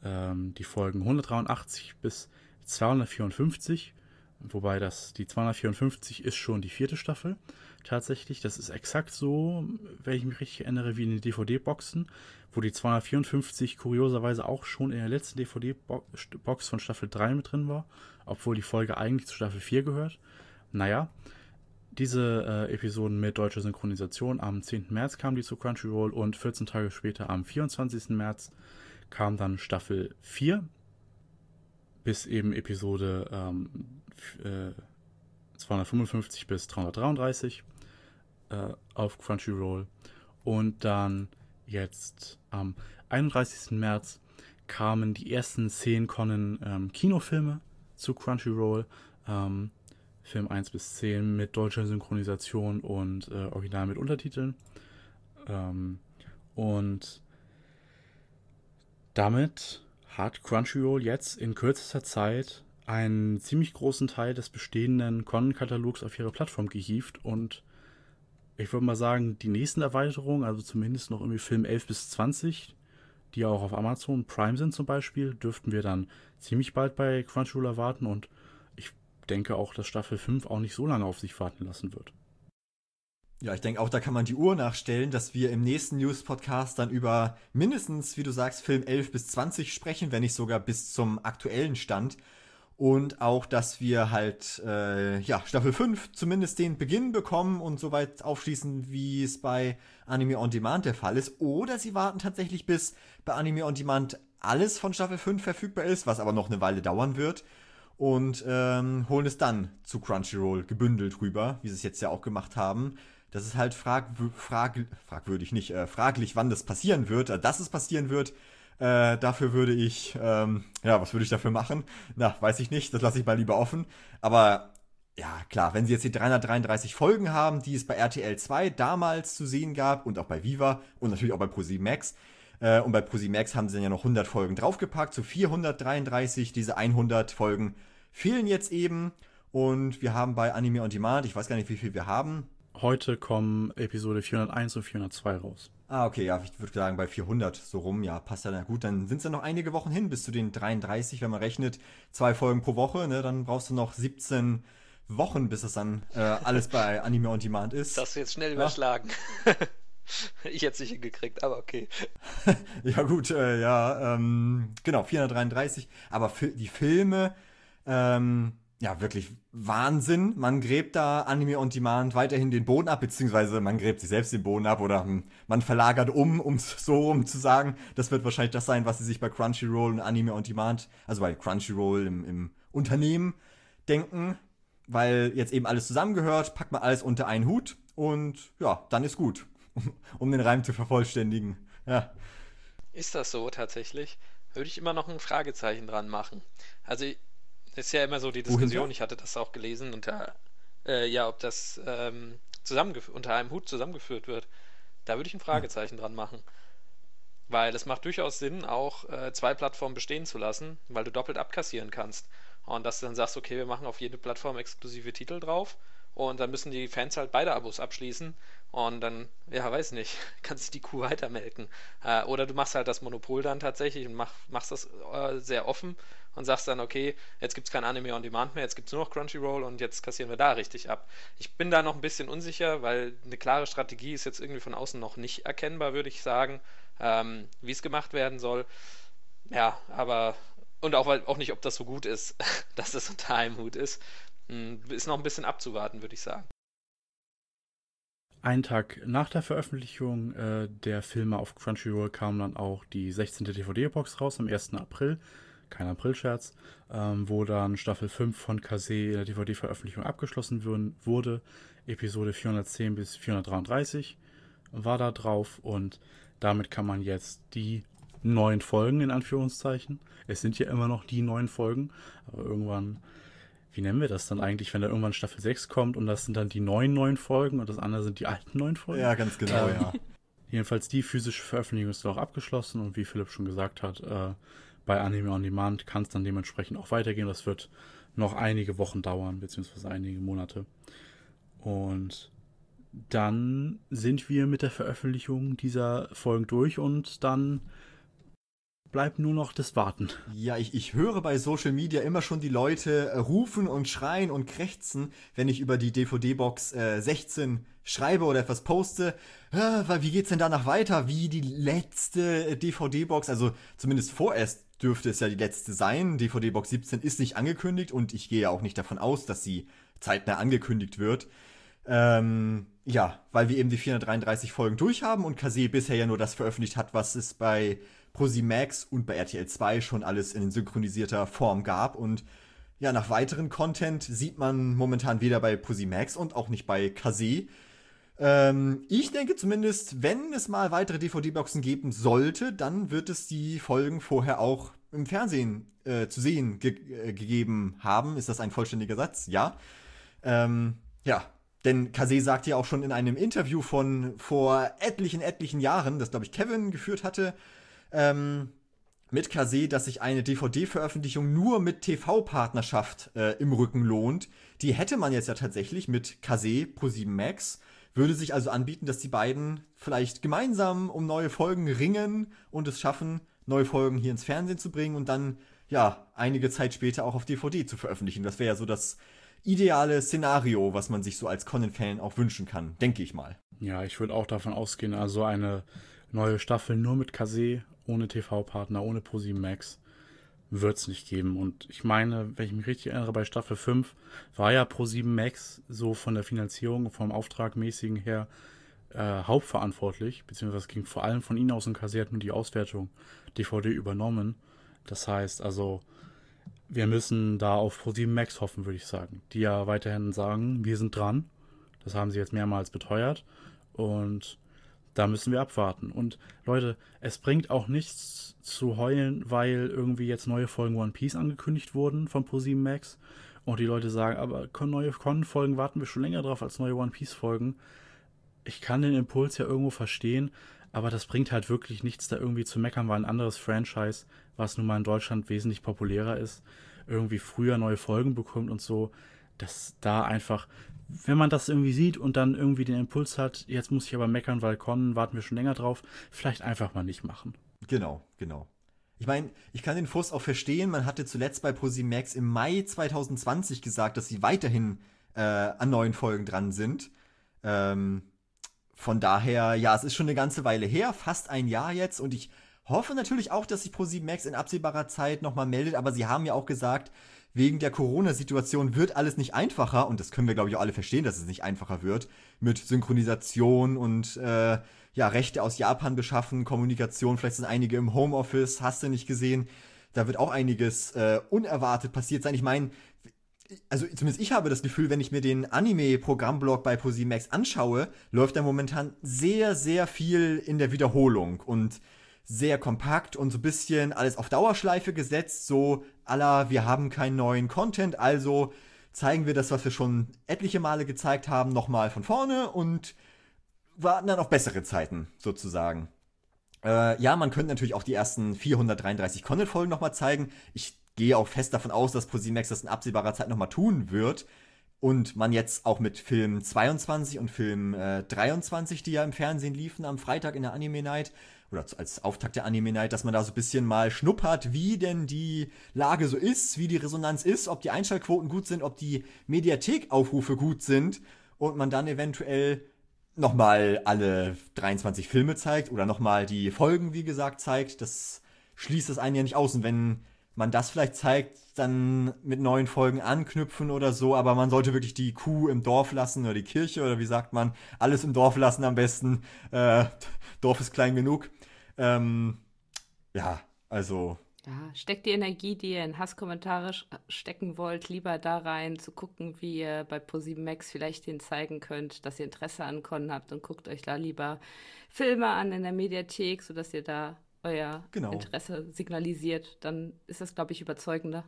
Ähm, die Folgen 183 bis 254, wobei das die 254 ist schon die vierte Staffel tatsächlich. Das ist exakt so, wenn ich mich richtig erinnere, wie in den DVD-Boxen, wo die 254 kurioserweise auch schon in der letzten DVD-Box von Staffel 3 mit drin war, obwohl die Folge eigentlich zu Staffel 4 gehört. Naja, diese äh, Episoden mit deutscher Synchronisation am 10. März kamen die zu Crunchyroll und 14 Tage später am 24. März kam dann Staffel 4 bis eben Episode ähm, äh, 255 bis 333 äh, auf Crunchyroll. Und dann jetzt am 31. März kamen die ersten 10 Conan ähm, Kinofilme zu Crunchyroll. Ähm, Film 1 bis 10 mit deutscher Synchronisation und äh, Original mit Untertiteln. Ähm, und damit hat Crunchyroll jetzt in kürzester Zeit einen ziemlich großen Teil des bestehenden Con-Katalogs auf ihre Plattform gehievt und ich würde mal sagen, die nächsten Erweiterungen, also zumindest noch irgendwie Film 11 bis 20, die auch auf Amazon Prime sind zum Beispiel, dürften wir dann ziemlich bald bei Crunchyroll erwarten und ich denke auch, dass Staffel 5 auch nicht so lange auf sich warten lassen wird. Ja, ich denke auch, da kann man die Uhr nachstellen, dass wir im nächsten News-Podcast dann über mindestens, wie du sagst, Film 11 bis 20 sprechen, wenn nicht sogar bis zum aktuellen Stand. Und auch, dass wir halt, äh, ja, Staffel 5 zumindest den Beginn bekommen und soweit aufschließen, wie es bei Anime On Demand der Fall ist. Oder sie warten tatsächlich, bis bei Anime On Demand alles von Staffel 5 verfügbar ist, was aber noch eine Weile dauern wird. Und ähm, holen es dann zu Crunchyroll gebündelt rüber, wie sie es jetzt ja auch gemacht haben. Das ist halt frag, frag, fragwürdig, nicht äh, fraglich, wann das passieren wird. Äh, dass es passieren wird, äh, dafür würde ich, ähm, ja, was würde ich dafür machen? Na, weiß ich nicht, das lasse ich mal lieber offen. Aber ja, klar, wenn sie jetzt die 333 Folgen haben, die es bei RTL 2 damals zu sehen gab und auch bei Viva und natürlich auch bei ProSimax, äh, und bei ProSimax haben sie dann ja noch 100 Folgen draufgepackt, zu so 433. Diese 100 Folgen fehlen jetzt eben. Und wir haben bei Anime on Demand, ich weiß gar nicht, wie viel wir haben. Heute kommen Episode 401 und 402 raus. Ah, okay, ja, ich würde sagen bei 400 so rum, ja, passt ja dann gut. Dann sind es ja noch einige Wochen hin bis zu den 33, wenn man rechnet, zwei Folgen pro Woche, ne, dann brauchst du noch 17 Wochen, bis es dann äh, alles bei [laughs] Anime on Demand ist. Das hast du jetzt schnell ja. überschlagen. [laughs] ich hätte es nicht hingekriegt, aber okay. [laughs] ja, gut, äh, ja, ähm, genau, 433. Aber die Filme, ähm, ja, wirklich Wahnsinn. Man gräbt da Anime on Demand weiterhin den Boden ab, beziehungsweise man gräbt sich selbst den Boden ab oder hm, man verlagert um, um [laughs] so rum zu sagen. Das wird wahrscheinlich das sein, was sie sich bei Crunchyroll und Anime on Demand, also bei Crunchyroll im, im Unternehmen denken, weil jetzt eben alles zusammengehört, packt man alles unter einen Hut und ja, dann ist gut, um den Reim zu vervollständigen. Ja. Ist das so tatsächlich? Würde ich immer noch ein Fragezeichen dran machen. Also ist ja immer so die Diskussion, ich hatte das auch gelesen, unter, äh, ja, ob das ähm, unter einem Hut zusammengeführt wird. Da würde ich ein Fragezeichen ja. dran machen. Weil es macht durchaus Sinn, auch äh, zwei Plattformen bestehen zu lassen, weil du doppelt abkassieren kannst. Und dass du dann sagst, okay, wir machen auf jede Plattform exklusive Titel drauf und dann müssen die Fans halt beide Abos abschließen und dann, ja, weiß nicht, [laughs] kannst du die Kuh weitermelken. Äh, oder du machst halt das Monopol dann tatsächlich und mach, machst das äh, sehr offen und sagst dann, okay, jetzt gibt es kein Anime on Demand mehr, jetzt gibt es nur noch Crunchyroll und jetzt kassieren wir da richtig ab. Ich bin da noch ein bisschen unsicher, weil eine klare Strategie ist jetzt irgendwie von außen noch nicht erkennbar, würde ich sagen, ähm, wie es gemacht werden soll. Ja, aber und auch, weil, auch nicht, ob das so gut ist, [laughs] dass das unter einem ist. Hm, ist noch ein bisschen abzuwarten, würde ich sagen. Einen Tag nach der Veröffentlichung äh, der Filme auf Crunchyroll kam dann auch die 16. DVD-Box raus am 1. April kein Aprilscherz, ähm, wo dann Staffel 5 von Kase in der DVD-Veröffentlichung abgeschlossen würden, wurde. Episode 410 bis 433 war da drauf und damit kann man jetzt die neuen Folgen in Anführungszeichen. Es sind ja immer noch die neuen Folgen, aber irgendwann, wie nennen wir das dann eigentlich, wenn da irgendwann Staffel 6 kommt und das sind dann die neuen neuen Folgen und das andere sind die alten neuen Folgen? Ja, ganz genau, ähm, ja. Jedenfalls die physische Veröffentlichung ist auch abgeschlossen und wie Philipp schon gesagt hat, äh, bei Anime On Demand kann es dann dementsprechend auch weitergehen. Das wird noch einige Wochen dauern, beziehungsweise einige Monate. Und dann sind wir mit der Veröffentlichung dieser Folgen durch und dann bleibt nur noch das Warten. Ja, ich, ich höre bei Social Media immer schon die Leute äh, rufen und schreien und krächzen, wenn ich über die DVD-Box äh, 16 schreibe oder etwas poste. Äh, wie geht's denn danach weiter? Wie die letzte DVD-Box, also zumindest vorerst dürfte es ja die letzte sein. DVD-Box 17 ist nicht angekündigt und ich gehe auch nicht davon aus, dass sie zeitnah angekündigt wird. Ähm, ja, weil wir eben die 433 Folgen durchhaben und Kase bisher ja nur das veröffentlicht hat, was es bei Max und bei RTL 2 schon alles in synchronisierter Form gab. Und ja, nach weiteren Content sieht man momentan weder bei Max und auch nicht bei Kase. Ähm, ich denke zumindest, wenn es mal weitere DVD-Boxen geben sollte, dann wird es die Folgen vorher auch im Fernsehen äh, zu sehen ge äh, gegeben haben. Ist das ein vollständiger Satz? Ja. Ähm, ja, denn Kase sagt ja auch schon in einem Interview von vor etlichen, etlichen Jahren, das glaube ich Kevin geführt hatte, ähm, mit Kase, dass sich eine DVD-Veröffentlichung nur mit TV-Partnerschaft äh, im Rücken lohnt. Die hätte man jetzt ja tatsächlich mit Kase Pro 7 Max würde sich also anbieten, dass die beiden vielleicht gemeinsam um neue Folgen ringen und es schaffen, neue Folgen hier ins Fernsehen zu bringen und dann, ja, einige Zeit später auch auf DVD zu veröffentlichen. Das wäre ja so das ideale Szenario, was man sich so als Conan-Fan auch wünschen kann, denke ich mal. Ja, ich würde auch davon ausgehen, also eine neue Staffel nur mit Kase, ohne TV-Partner, ohne ProSieben Max wird es nicht geben. Und ich meine, wenn ich mich richtig erinnere, bei Staffel 5 war ja Pro7 Max so von der Finanzierung, vom Auftragmäßigen her äh, hauptverantwortlich, beziehungsweise ging vor allem von ihnen aus und Kase hat nur die Auswertung DVD übernommen. Das heißt also, wir müssen da auf Pro7 Max hoffen, würde ich sagen. Die ja weiterhin sagen, wir sind dran. Das haben sie jetzt mehrmals beteuert. Und da müssen wir abwarten. Und Leute, es bringt auch nichts zu heulen, weil irgendwie jetzt neue Folgen One Piece angekündigt wurden von ProSieben Max. Und die Leute sagen, aber neue Con-Folgen warten wir schon länger drauf als neue One Piece-Folgen. Ich kann den Impuls ja irgendwo verstehen, aber das bringt halt wirklich nichts, da irgendwie zu meckern, weil ein anderes Franchise, was nun mal in Deutschland wesentlich populärer ist, irgendwie früher neue Folgen bekommt und so, dass da einfach wenn man das irgendwie sieht und dann irgendwie den Impuls hat, jetzt muss ich aber meckern, weil Con warten wir schon länger drauf, vielleicht einfach mal nicht machen. Genau, genau. Ich meine, ich kann den Frust auch verstehen. Man hatte zuletzt bei ProSimax im Mai 2020 gesagt, dass sie weiterhin äh, an neuen Folgen dran sind. Ähm, von daher, ja, es ist schon eine ganze Weile her, fast ein Jahr jetzt. Und ich hoffe natürlich auch, dass sich ProSimax in absehbarer Zeit nochmal meldet. Aber sie haben ja auch gesagt, wegen der Corona-Situation wird alles nicht einfacher. Und das können wir, glaube ich, auch alle verstehen, dass es nicht einfacher wird. Mit Synchronisation und äh, ja, Rechte aus Japan beschaffen, Kommunikation, vielleicht sind einige im Homeoffice, hast du nicht gesehen. Da wird auch einiges äh, unerwartet passiert sein. Ich meine, also zumindest ich habe das Gefühl, wenn ich mir den Anime-Programmblock bei ProSimax anschaue, läuft da momentan sehr, sehr viel in der Wiederholung und sehr kompakt und so ein bisschen alles auf Dauerschleife gesetzt, so aller wir haben keinen neuen Content, also zeigen wir das, was wir schon etliche Male gezeigt haben, nochmal von vorne und warten dann auf bessere Zeiten, sozusagen. Äh, ja, man könnte natürlich auch die ersten 433 Content-Folgen nochmal zeigen. Ich gehe auch fest davon aus, dass ProSimax das in absehbarer Zeit nochmal tun wird. Und man jetzt auch mit Film 22 und Film äh, 23, die ja im Fernsehen liefen am Freitag in der Anime Night, oder als Auftakt der Anime Night, dass man da so ein bisschen mal schnuppert, wie denn die Lage so ist, wie die Resonanz ist, ob die Einschaltquoten gut sind, ob die Mediathek-Aufrufe gut sind und man dann eventuell nochmal alle 23 Filme zeigt oder nochmal die Folgen, wie gesagt, zeigt, das schließt das einen ja nicht aus. Und wenn man das vielleicht zeigt, dann mit neuen Folgen anknüpfen oder so, aber man sollte wirklich die Kuh im Dorf lassen oder die Kirche oder wie sagt man, alles im Dorf lassen am besten. Äh, Dorf ist klein genug. Ähm, ja, also ja, steckt die Energie, die ihr in Hasskommentare stecken wollt, lieber da rein, zu gucken, wie ihr bei ProSieben Max vielleicht denen zeigen könnt, dass ihr Interesse an Con habt und guckt euch da lieber Filme an in der Mediathek, sodass ihr da euer genau. Interesse signalisiert. Dann ist das, glaube ich, überzeugender.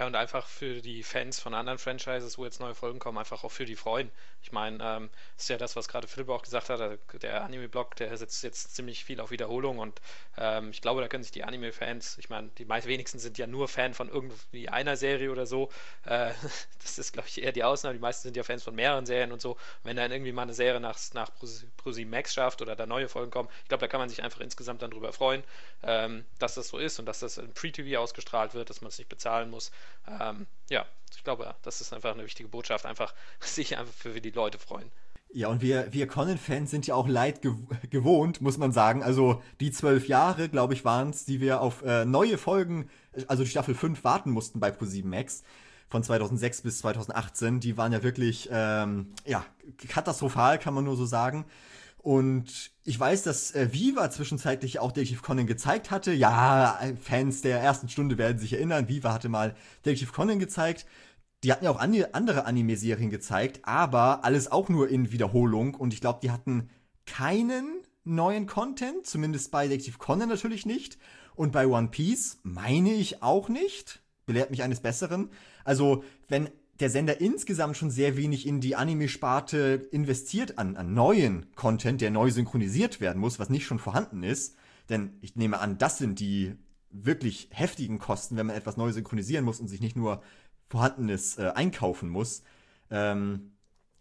Ja, und einfach für die Fans von anderen Franchises, wo jetzt neue Folgen kommen, einfach auch für die freuen. Ich meine, ähm, ist ja das, was gerade Philipp auch gesagt hat, der Anime-Blog, der setzt jetzt ziemlich viel auf Wiederholung und ähm, ich glaube, da können sich die Anime-Fans, ich meine, die meisten wenigsten sind ja nur Fan von irgendwie einer Serie oder so. Äh, [laughs] das ist, glaube ich, eher die Ausnahme. Die meisten sind ja Fans von mehreren Serien und so. Und wenn dann irgendwie mal eine Serie nach, nach ProSieben Max schafft oder da neue Folgen kommen, ich glaube, da kann man sich einfach insgesamt dann drüber freuen, ähm, dass das so ist und dass das in Pre-TV ausgestrahlt wird, dass man es nicht bezahlen muss. Ähm, ja, ich glaube, das ist einfach eine wichtige Botschaft, einfach [laughs] sich einfach für die Leute freuen. Ja, und wir, wir Conan-Fans sind ja auch leid gew gewohnt, muss man sagen. Also die zwölf Jahre, glaube ich, waren es, die wir auf äh, neue Folgen, also die Staffel 5 warten mussten bei Pro7 Max von 2006 bis 2018. Die waren ja wirklich, ähm, ja, katastrophal, kann man nur so sagen. Und ich weiß, dass äh, Viva zwischenzeitlich auch Detective Conan gezeigt hatte. Ja, Fans der ersten Stunde werden sich erinnern. Viva hatte mal Detective Conan gezeigt. Die hatten ja auch an andere Anime-Serien gezeigt, aber alles auch nur in Wiederholung. Und ich glaube, die hatten keinen neuen Content, zumindest bei Detective Conan natürlich nicht. Und bei One Piece meine ich auch nicht. Belehrt mich eines Besseren. Also, wenn der Sender insgesamt schon sehr wenig in die Anime-Sparte investiert an, an neuen Content, der neu synchronisiert werden muss, was nicht schon vorhanden ist. Denn ich nehme an, das sind die wirklich heftigen Kosten, wenn man etwas neu synchronisieren muss und sich nicht nur vorhandenes äh, einkaufen muss. Ähm,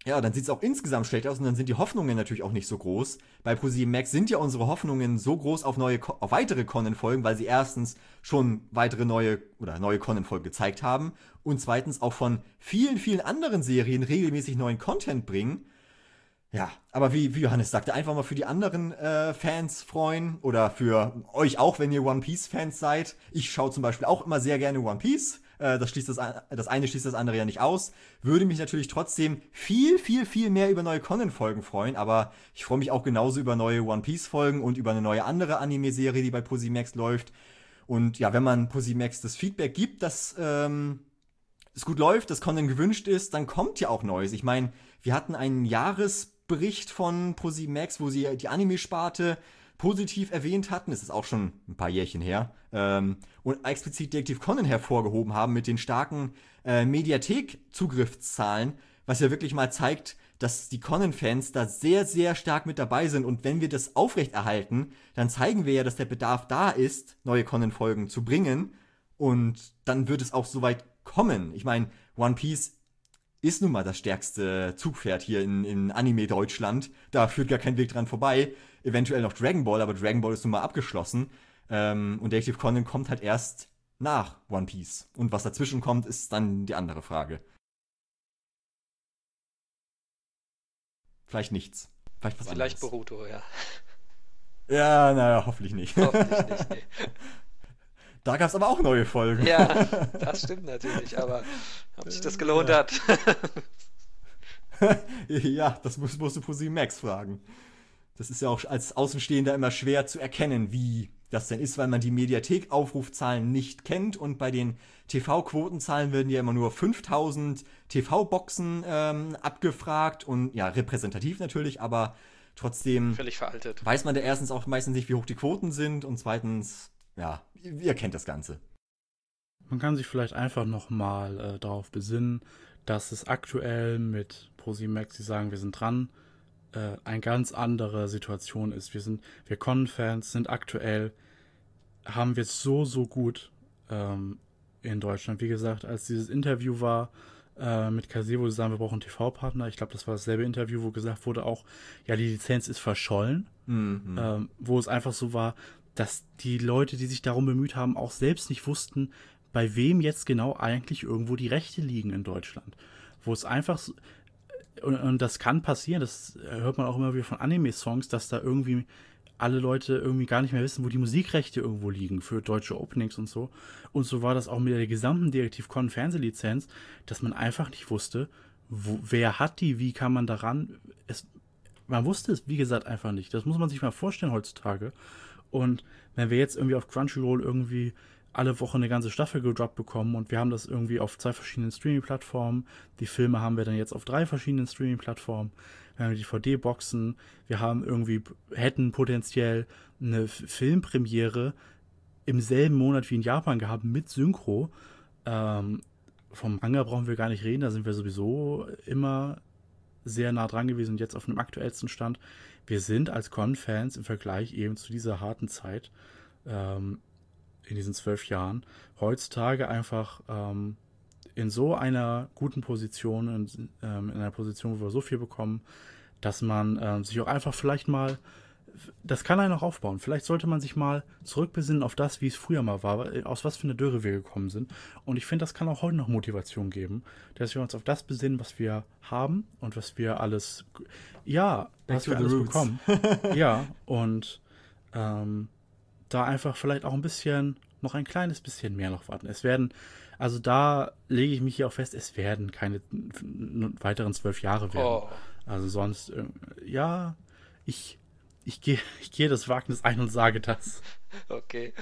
ja, dann sieht es auch insgesamt schlecht aus und dann sind die Hoffnungen natürlich auch nicht so groß. Bei ProSieben Max sind ja unsere Hoffnungen so groß auf neue, auf weitere Conan-Folgen, weil sie erstens schon weitere neue oder neue Conan-Folgen gezeigt haben und zweitens auch von vielen, vielen anderen Serien regelmäßig neuen Content bringen. Ja, aber wie, wie Johannes sagte, einfach mal für die anderen äh, Fans freuen oder für euch auch, wenn ihr One Piece-Fans seid. Ich schaue zum Beispiel auch immer sehr gerne One Piece. Äh, das, schließt das, das eine schließt das andere ja nicht aus. Würde mich natürlich trotzdem viel, viel, viel mehr über neue Conan-Folgen freuen, aber ich freue mich auch genauso über neue One Piece-Folgen und über eine neue andere Anime-Serie, die bei Posimax läuft. Und ja, wenn man Posimax das Feedback gibt, dass ähm, es gut läuft, dass Conan gewünscht ist, dann kommt ja auch Neues. Ich meine, wir hatten einen Jahresbericht von Posimax, wo sie die Anime-Sparte positiv erwähnt hatten, es ist auch schon ein paar Jährchen her, ähm, und explizit Detective Conan hervorgehoben haben mit den starken äh, Mediathek-Zugriffszahlen, was ja wirklich mal zeigt, dass die Conan-Fans da sehr, sehr stark mit dabei sind. Und wenn wir das aufrechterhalten, dann zeigen wir ja, dass der Bedarf da ist, neue Conan-Folgen zu bringen. Und dann wird es auch soweit kommen. Ich meine, One Piece ist nun mal das stärkste Zugpferd hier in, in Anime-Deutschland. Da führt gar kein Weg dran vorbei. Eventuell noch Dragon Ball, aber Dragon Ball ist nun mal abgeschlossen. Ähm, und Detective Conan kommt halt erst nach One Piece. Und was dazwischen kommt, ist dann die andere Frage. Vielleicht nichts. Vielleicht was Vielleicht anderes. Boruto, ja. Ja, naja, hoffentlich nicht. Hoffentlich nicht, nee. [laughs] Da gab es aber auch neue Folgen. Ja, [laughs] das stimmt natürlich, aber ob sich das gelohnt Ja. hat. [laughs] ja, das musst, musst du ProSieben Max fragen. Das ist ja auch als Außenstehender immer schwer zu erkennen, wie das denn ist, weil man die Mediathek-Aufrufzahlen nicht kennt und bei den TV-Quotenzahlen werden ja immer nur 5000 TV-Boxen ähm, abgefragt und ja, repräsentativ natürlich, aber trotzdem Völlig veraltet. weiß man da erstens auch meistens nicht, wie hoch die Quoten sind und zweitens, ja, ihr kennt das Ganze. Man kann sich vielleicht einfach nochmal äh, darauf besinnen, dass es aktuell mit ProSimax, die sagen, wir sind dran, äh, eine ganz andere Situation ist. Wir sind, wir Con-Fans sind aktuell, haben wir es so, so gut ähm, in Deutschland. Wie gesagt, als dieses Interview war äh, mit Kase, wo sie sagen, wir brauchen TV-Partner, ich glaube, das war dasselbe Interview, wo gesagt wurde auch, ja, die Lizenz ist verschollen Mhm. ähm, wo es einfach so war, dass die Leute, die sich darum bemüht haben, auch selbst nicht wussten, bei wem jetzt genau eigentlich irgendwo die Rechte liegen in Deutschland. Wo es einfach so, und, und das kann passieren, das hört man auch immer wieder von Anime-Songs, dass da irgendwie alle Leute irgendwie gar nicht mehr wissen, wo die Musikrechte irgendwo liegen für deutsche Openings und so. Und so war das auch mit der gesamten Direktiv Con Fernsehlizenz, dass man einfach nicht wusste, wo, wer hat die, wie kann man daran. Es, man wusste es, wie gesagt, einfach nicht. Das muss man sich mal vorstellen heutzutage. Und wenn wir jetzt irgendwie auf Crunchyroll irgendwie alle Woche eine ganze Staffel gedroppt bekommen und wir haben das irgendwie auf zwei verschiedenen Streaming-Plattformen, die Filme haben wir dann jetzt auf drei verschiedenen Streaming-Plattformen, wir haben die DVD-Boxen, wir haben irgendwie, hätten potenziell eine Filmpremiere im selben Monat wie in Japan gehabt mit Synchro. Ähm, vom Manga brauchen wir gar nicht reden, da sind wir sowieso immer sehr nah dran gewesen und jetzt auf einem aktuellsten Stand. Wir sind als Con-Fans im Vergleich eben zu dieser harten Zeit ähm, in diesen zwölf Jahren heutzutage einfach ähm, in so einer guten Position, in, ähm, in einer Position, wo wir so viel bekommen, dass man ähm, sich auch einfach vielleicht mal, das kann einen auch aufbauen. Vielleicht sollte man sich mal zurückbesinnen auf das, wie es früher mal war, äh, aus was für eine Dürre wir gekommen sind. Und ich finde, das kann auch heute noch Motivation geben, dass wir uns auf das besinnen, was wir haben und was wir alles, ja, Back was to wir the alles roots. bekommen. [laughs] ja, und ähm, da einfach vielleicht auch ein bisschen, noch ein kleines bisschen mehr noch warten. Es werden, also da lege ich mich hier auch fest, es werden keine weiteren zwölf Jahre werden. Oh, Also sonst, äh, ja, ich, ich gehe [laughs] ich gehe das Wagnis ein und sage das. okay.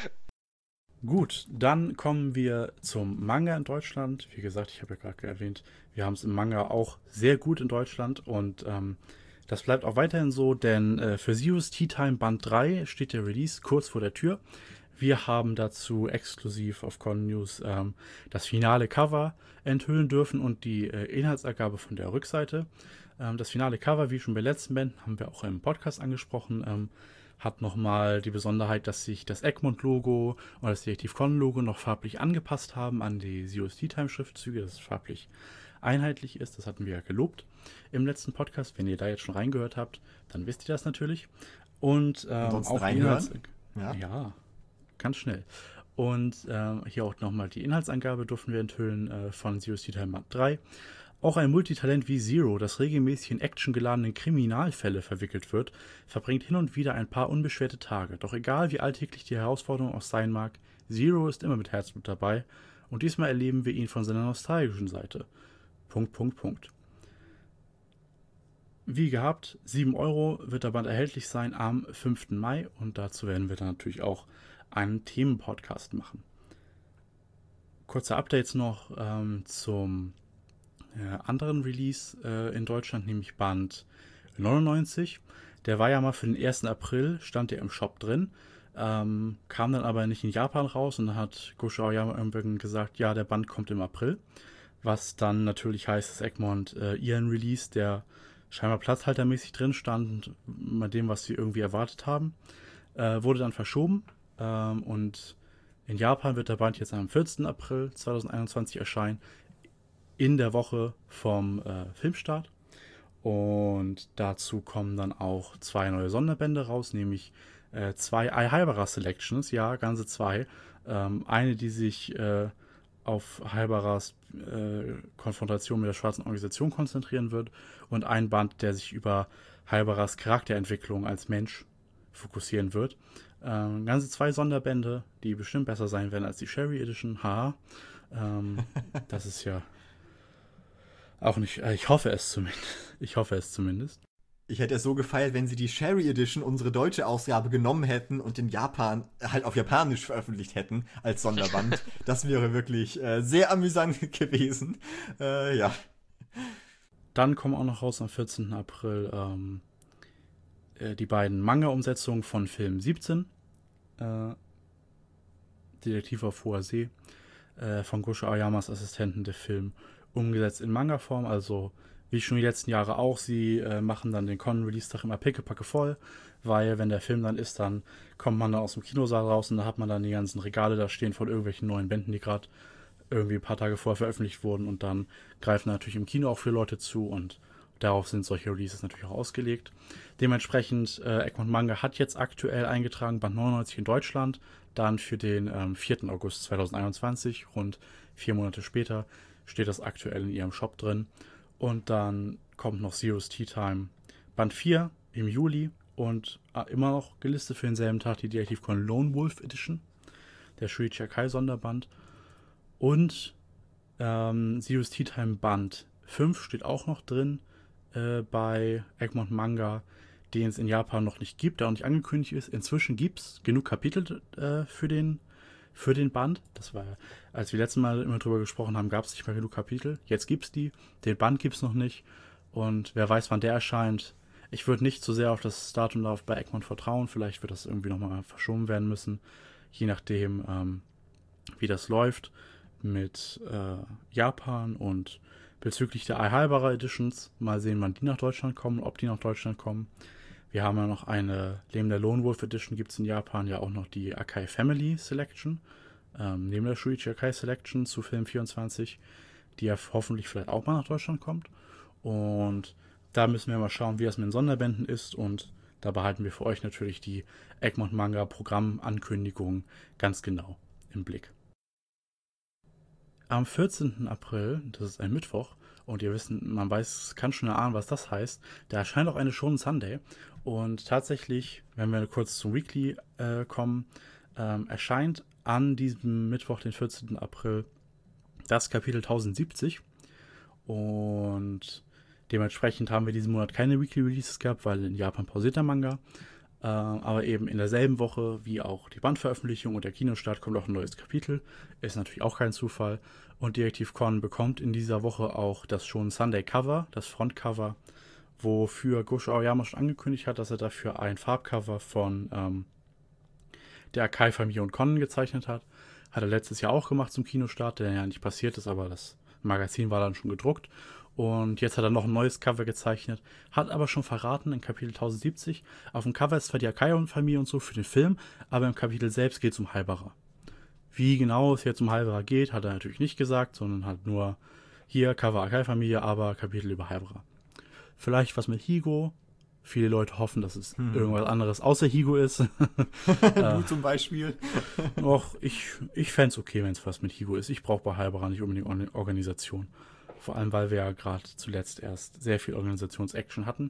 Gut, dann kommen wir zum Manga in Deutschland. Wie gesagt, ich habe ja gerade erwähnt, wir haben es im Manga auch sehr gut in Deutschland und ähm, das bleibt auch weiterhin so, denn äh, für Zeus Tea Time Band 3 steht der Release kurz vor der Tür. Wir haben dazu exklusiv auf Con News ähm, das finale Cover enthüllen dürfen und die äh, Inhaltsangabe von der Rückseite. Ähm, das finale Cover, wie schon bei letzten Bänden, haben wir auch im Podcast angesprochen, ähm, hat nochmal die Besonderheit, dass sich das Egmont-Logo und das Detektiv Con-Logo noch farblich angepasst haben an die Zeus Tea Time Schriftzüge, dass es farblich einheitlich ist. Das hatten wir ja gelobt im letzten Podcast. Wenn ihr da jetzt schon reingehört habt, dann wisst ihr das natürlich. Und ähm, auch reinhören? Ja. ja, ganz schnell. Und ähm, hier auch nochmal die Inhaltsangabe durften wir enthüllen äh, von Zero Tea Time Band 3. Auch ein Multitalent wie Zero, das regelmäßig in actiongeladenen Kriminalfälle verwickelt wird, verbringt hin und wieder ein paar unbeschwerte Tage. Doch egal wie alltäglich die Herausforderung auch sein mag, Zero ist immer mit Herzblut dabei und diesmal erleben wir ihn von seiner nostalgischen Seite. Punkt, Punkt, Punkt. Wie gehabt, 7 Euro wird der Band erhältlich sein am 5. Mai und dazu werden wir dann natürlich auch einen Themenpodcast machen. Kurze Updates noch ähm, zum äh, anderen Release äh, in Deutschland, nämlich Band 99. Der war ja mal für den 1. April, stand der im Shop drin, ähm, kam dann aber nicht in Japan raus und dann hat Gosho Aoyama irgendwann gesagt, ja, der Band kommt im April. Was dann natürlich heißt, dass Egmont äh, ihren Release, der scheinbar platzhaltermäßig drin stand, bei dem, was sie irgendwie erwartet haben, äh, wurde dann verschoben. Ähm, und in Japan wird der Band jetzt am 14. April 2021 erscheinen. in der Woche vom äh, Filmstart. Und dazu kommen dann auch zwei neue Sonderbände raus, nämlich äh, zwei Alhalbara Selections, ja, ganze zwei. Ähm, eine, die sich äh, auf Halbaras äh, Konfrontation mit der schwarzen Organisation konzentrieren wird und ein Band, der sich über Halbaras Charakterentwicklung als Mensch fokussieren wird. Ähm, ganze zwei Sonderbände, die bestimmt besser sein werden als die Sherry Edition. Ha. Ähm, [laughs] das ist ja auch nicht. Äh, ich hoffe es zumindest. Ich hoffe es zumindest. Ich hätte es so gefeiert, wenn sie die Sherry Edition, unsere deutsche Ausgabe, genommen hätten und in Japan halt auf Japanisch veröffentlicht hätten als Sonderband. [laughs] das wäre wirklich äh, sehr amüsant [laughs] gewesen. Äh, ja. Dann kommen auch noch raus am 14. April ähm, äh, die beiden Manga-Umsetzungen von Film 17. Äh, Detektiv auf hoher See. Äh, von Gosho Ayamas Assistenten der Film umgesetzt in Manga-Form, also wie schon die letzten Jahre auch, sie äh, machen dann den Con-Release-Tag immer pickepacke voll, weil wenn der Film dann ist, dann kommt man dann aus dem Kinosaal raus und da hat man dann die ganzen Regale da stehen von irgendwelchen neuen Bänden, die gerade irgendwie ein paar Tage vorher veröffentlicht wurden und dann greifen natürlich im Kino auch für Leute zu und darauf sind solche Releases natürlich auch ausgelegt. Dementsprechend, äh, Egmont Manga hat jetzt aktuell eingetragen Band 99 in Deutschland, dann für den ähm, 4. August 2021, rund vier Monate später, steht das aktuell in ihrem Shop drin. Und dann kommt noch Zero's Tea Time Band 4 im Juli und äh, immer noch gelistet für denselben Tag die Detective Con Lone Wolf Edition, der Shuichi Akai Sonderband. Und ähm, Zero's Tea Time Band 5 steht auch noch drin äh, bei Egmont Manga, den es in Japan noch nicht gibt, der auch nicht angekündigt ist. Inzwischen gibt es genug Kapitel äh, für den für den Band. Das war, als wir letztes Mal immer drüber gesprochen haben, gab es nicht mehr genug Kapitel. Jetzt gibt es die. Den Band gibt es noch nicht. Und wer weiß, wann der erscheint. Ich würde nicht zu sehr auf das Datum Datumlauf bei Egmont vertrauen. Vielleicht wird das irgendwie nochmal verschoben werden müssen. Je nachdem, ähm, wie das läuft mit äh, Japan und bezüglich der Aihalbara Editions. Mal sehen, wann die nach Deutschland kommen, ob die nach Deutschland kommen. Wir haben ja noch eine, neben der Lone Wolf Edition gibt es in Japan ja auch noch die Akai Family Selection. Ähm, neben der Shuichi Akai Selection zu Film 24, die ja hoffentlich vielleicht auch mal nach Deutschland kommt. Und da müssen wir mal schauen, wie das mit den Sonderbänden ist. Und da behalten wir für euch natürlich die Egmont Manga Programmankündigung ganz genau im Blick. Am 14. April, das ist ein Mittwoch, und ihr wisst, man weiß, kann schon erahnen, was das heißt. Da erscheint auch eine Shonen Sunday. Und tatsächlich, wenn wir kurz zum Weekly äh, kommen, ähm, erscheint an diesem Mittwoch, den 14. April, das Kapitel 1070. Und dementsprechend haben wir diesen Monat keine Weekly Releases gehabt, weil in Japan pausiert der Manga. Äh, aber eben in derselben Woche wie auch die Bandveröffentlichung und der Kinostart kommt auch ein neues Kapitel. Ist natürlich auch kein Zufall. Und Detective Con bekommt in dieser Woche auch das schon Sunday Cover, das Frontcover, wofür Gosho Aoyama schon angekündigt hat, dass er dafür ein Farbcover von ähm, der Akai-Familie und Con gezeichnet hat. Hat er letztes Jahr auch gemacht zum Kinostart, der ja nicht passiert ist, aber das Magazin war dann schon gedruckt. Und jetzt hat er noch ein neues Cover gezeichnet, hat aber schon verraten in Kapitel 1070. Auf dem Cover ist zwar die Akai-Familie und so für den Film, aber im Kapitel selbst geht es um Halberer. Wie genau es jetzt um Halberer geht, hat er natürlich nicht gesagt, sondern hat nur hier Cover Akai-Familie, aber Kapitel über Halberer. Vielleicht was mit Higo. Viele Leute hoffen, dass es hm. irgendwas anderes außer Higo ist. [laughs] du äh, zum Beispiel. [laughs] Och, ich, ich fände es okay, wenn es was mit Higo ist. Ich brauche bei Halberer nicht unbedingt Organisation. Vor allem, weil wir ja gerade zuletzt erst sehr viel Organisationsaction hatten.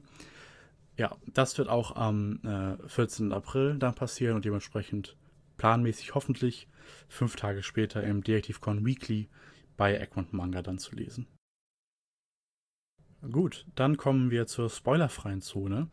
Ja, das wird auch am äh, 14. April dann passieren und dementsprechend planmäßig hoffentlich fünf Tage später im DetektivCon Weekly bei Egmont Manga dann zu lesen. Gut, dann kommen wir zur spoilerfreien Zone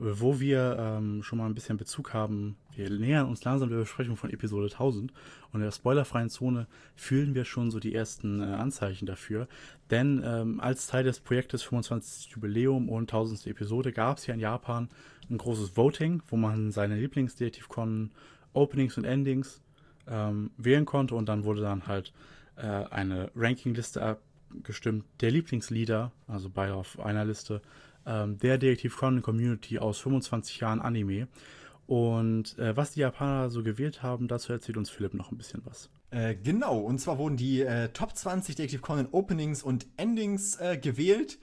wo wir ähm, schon mal ein bisschen Bezug haben. Wir nähern uns langsam der Besprechung von Episode 1000 und in der spoilerfreien Zone fühlen wir schon so die ersten äh, Anzeichen dafür. Denn ähm, als Teil des Projektes 25. Jubiläum und 1000. Episode gab es ja in Japan ein großes Voting, wo man seine Lieblings-Detektiv-Con Openings und Endings ähm, wählen konnte und dann wurde dann halt äh, eine Rankingliste abgestimmt der Lieblingslieder, also beide auf einer Liste ähm, der Detektiv Conan Community aus 25 Jahren Anime. Und äh, was die Japaner so gewählt haben, dazu erzählt uns Philipp noch ein bisschen was. Äh, genau, und zwar wurden die äh, Top 20 Detective Conan Openings und Endings äh, gewählt.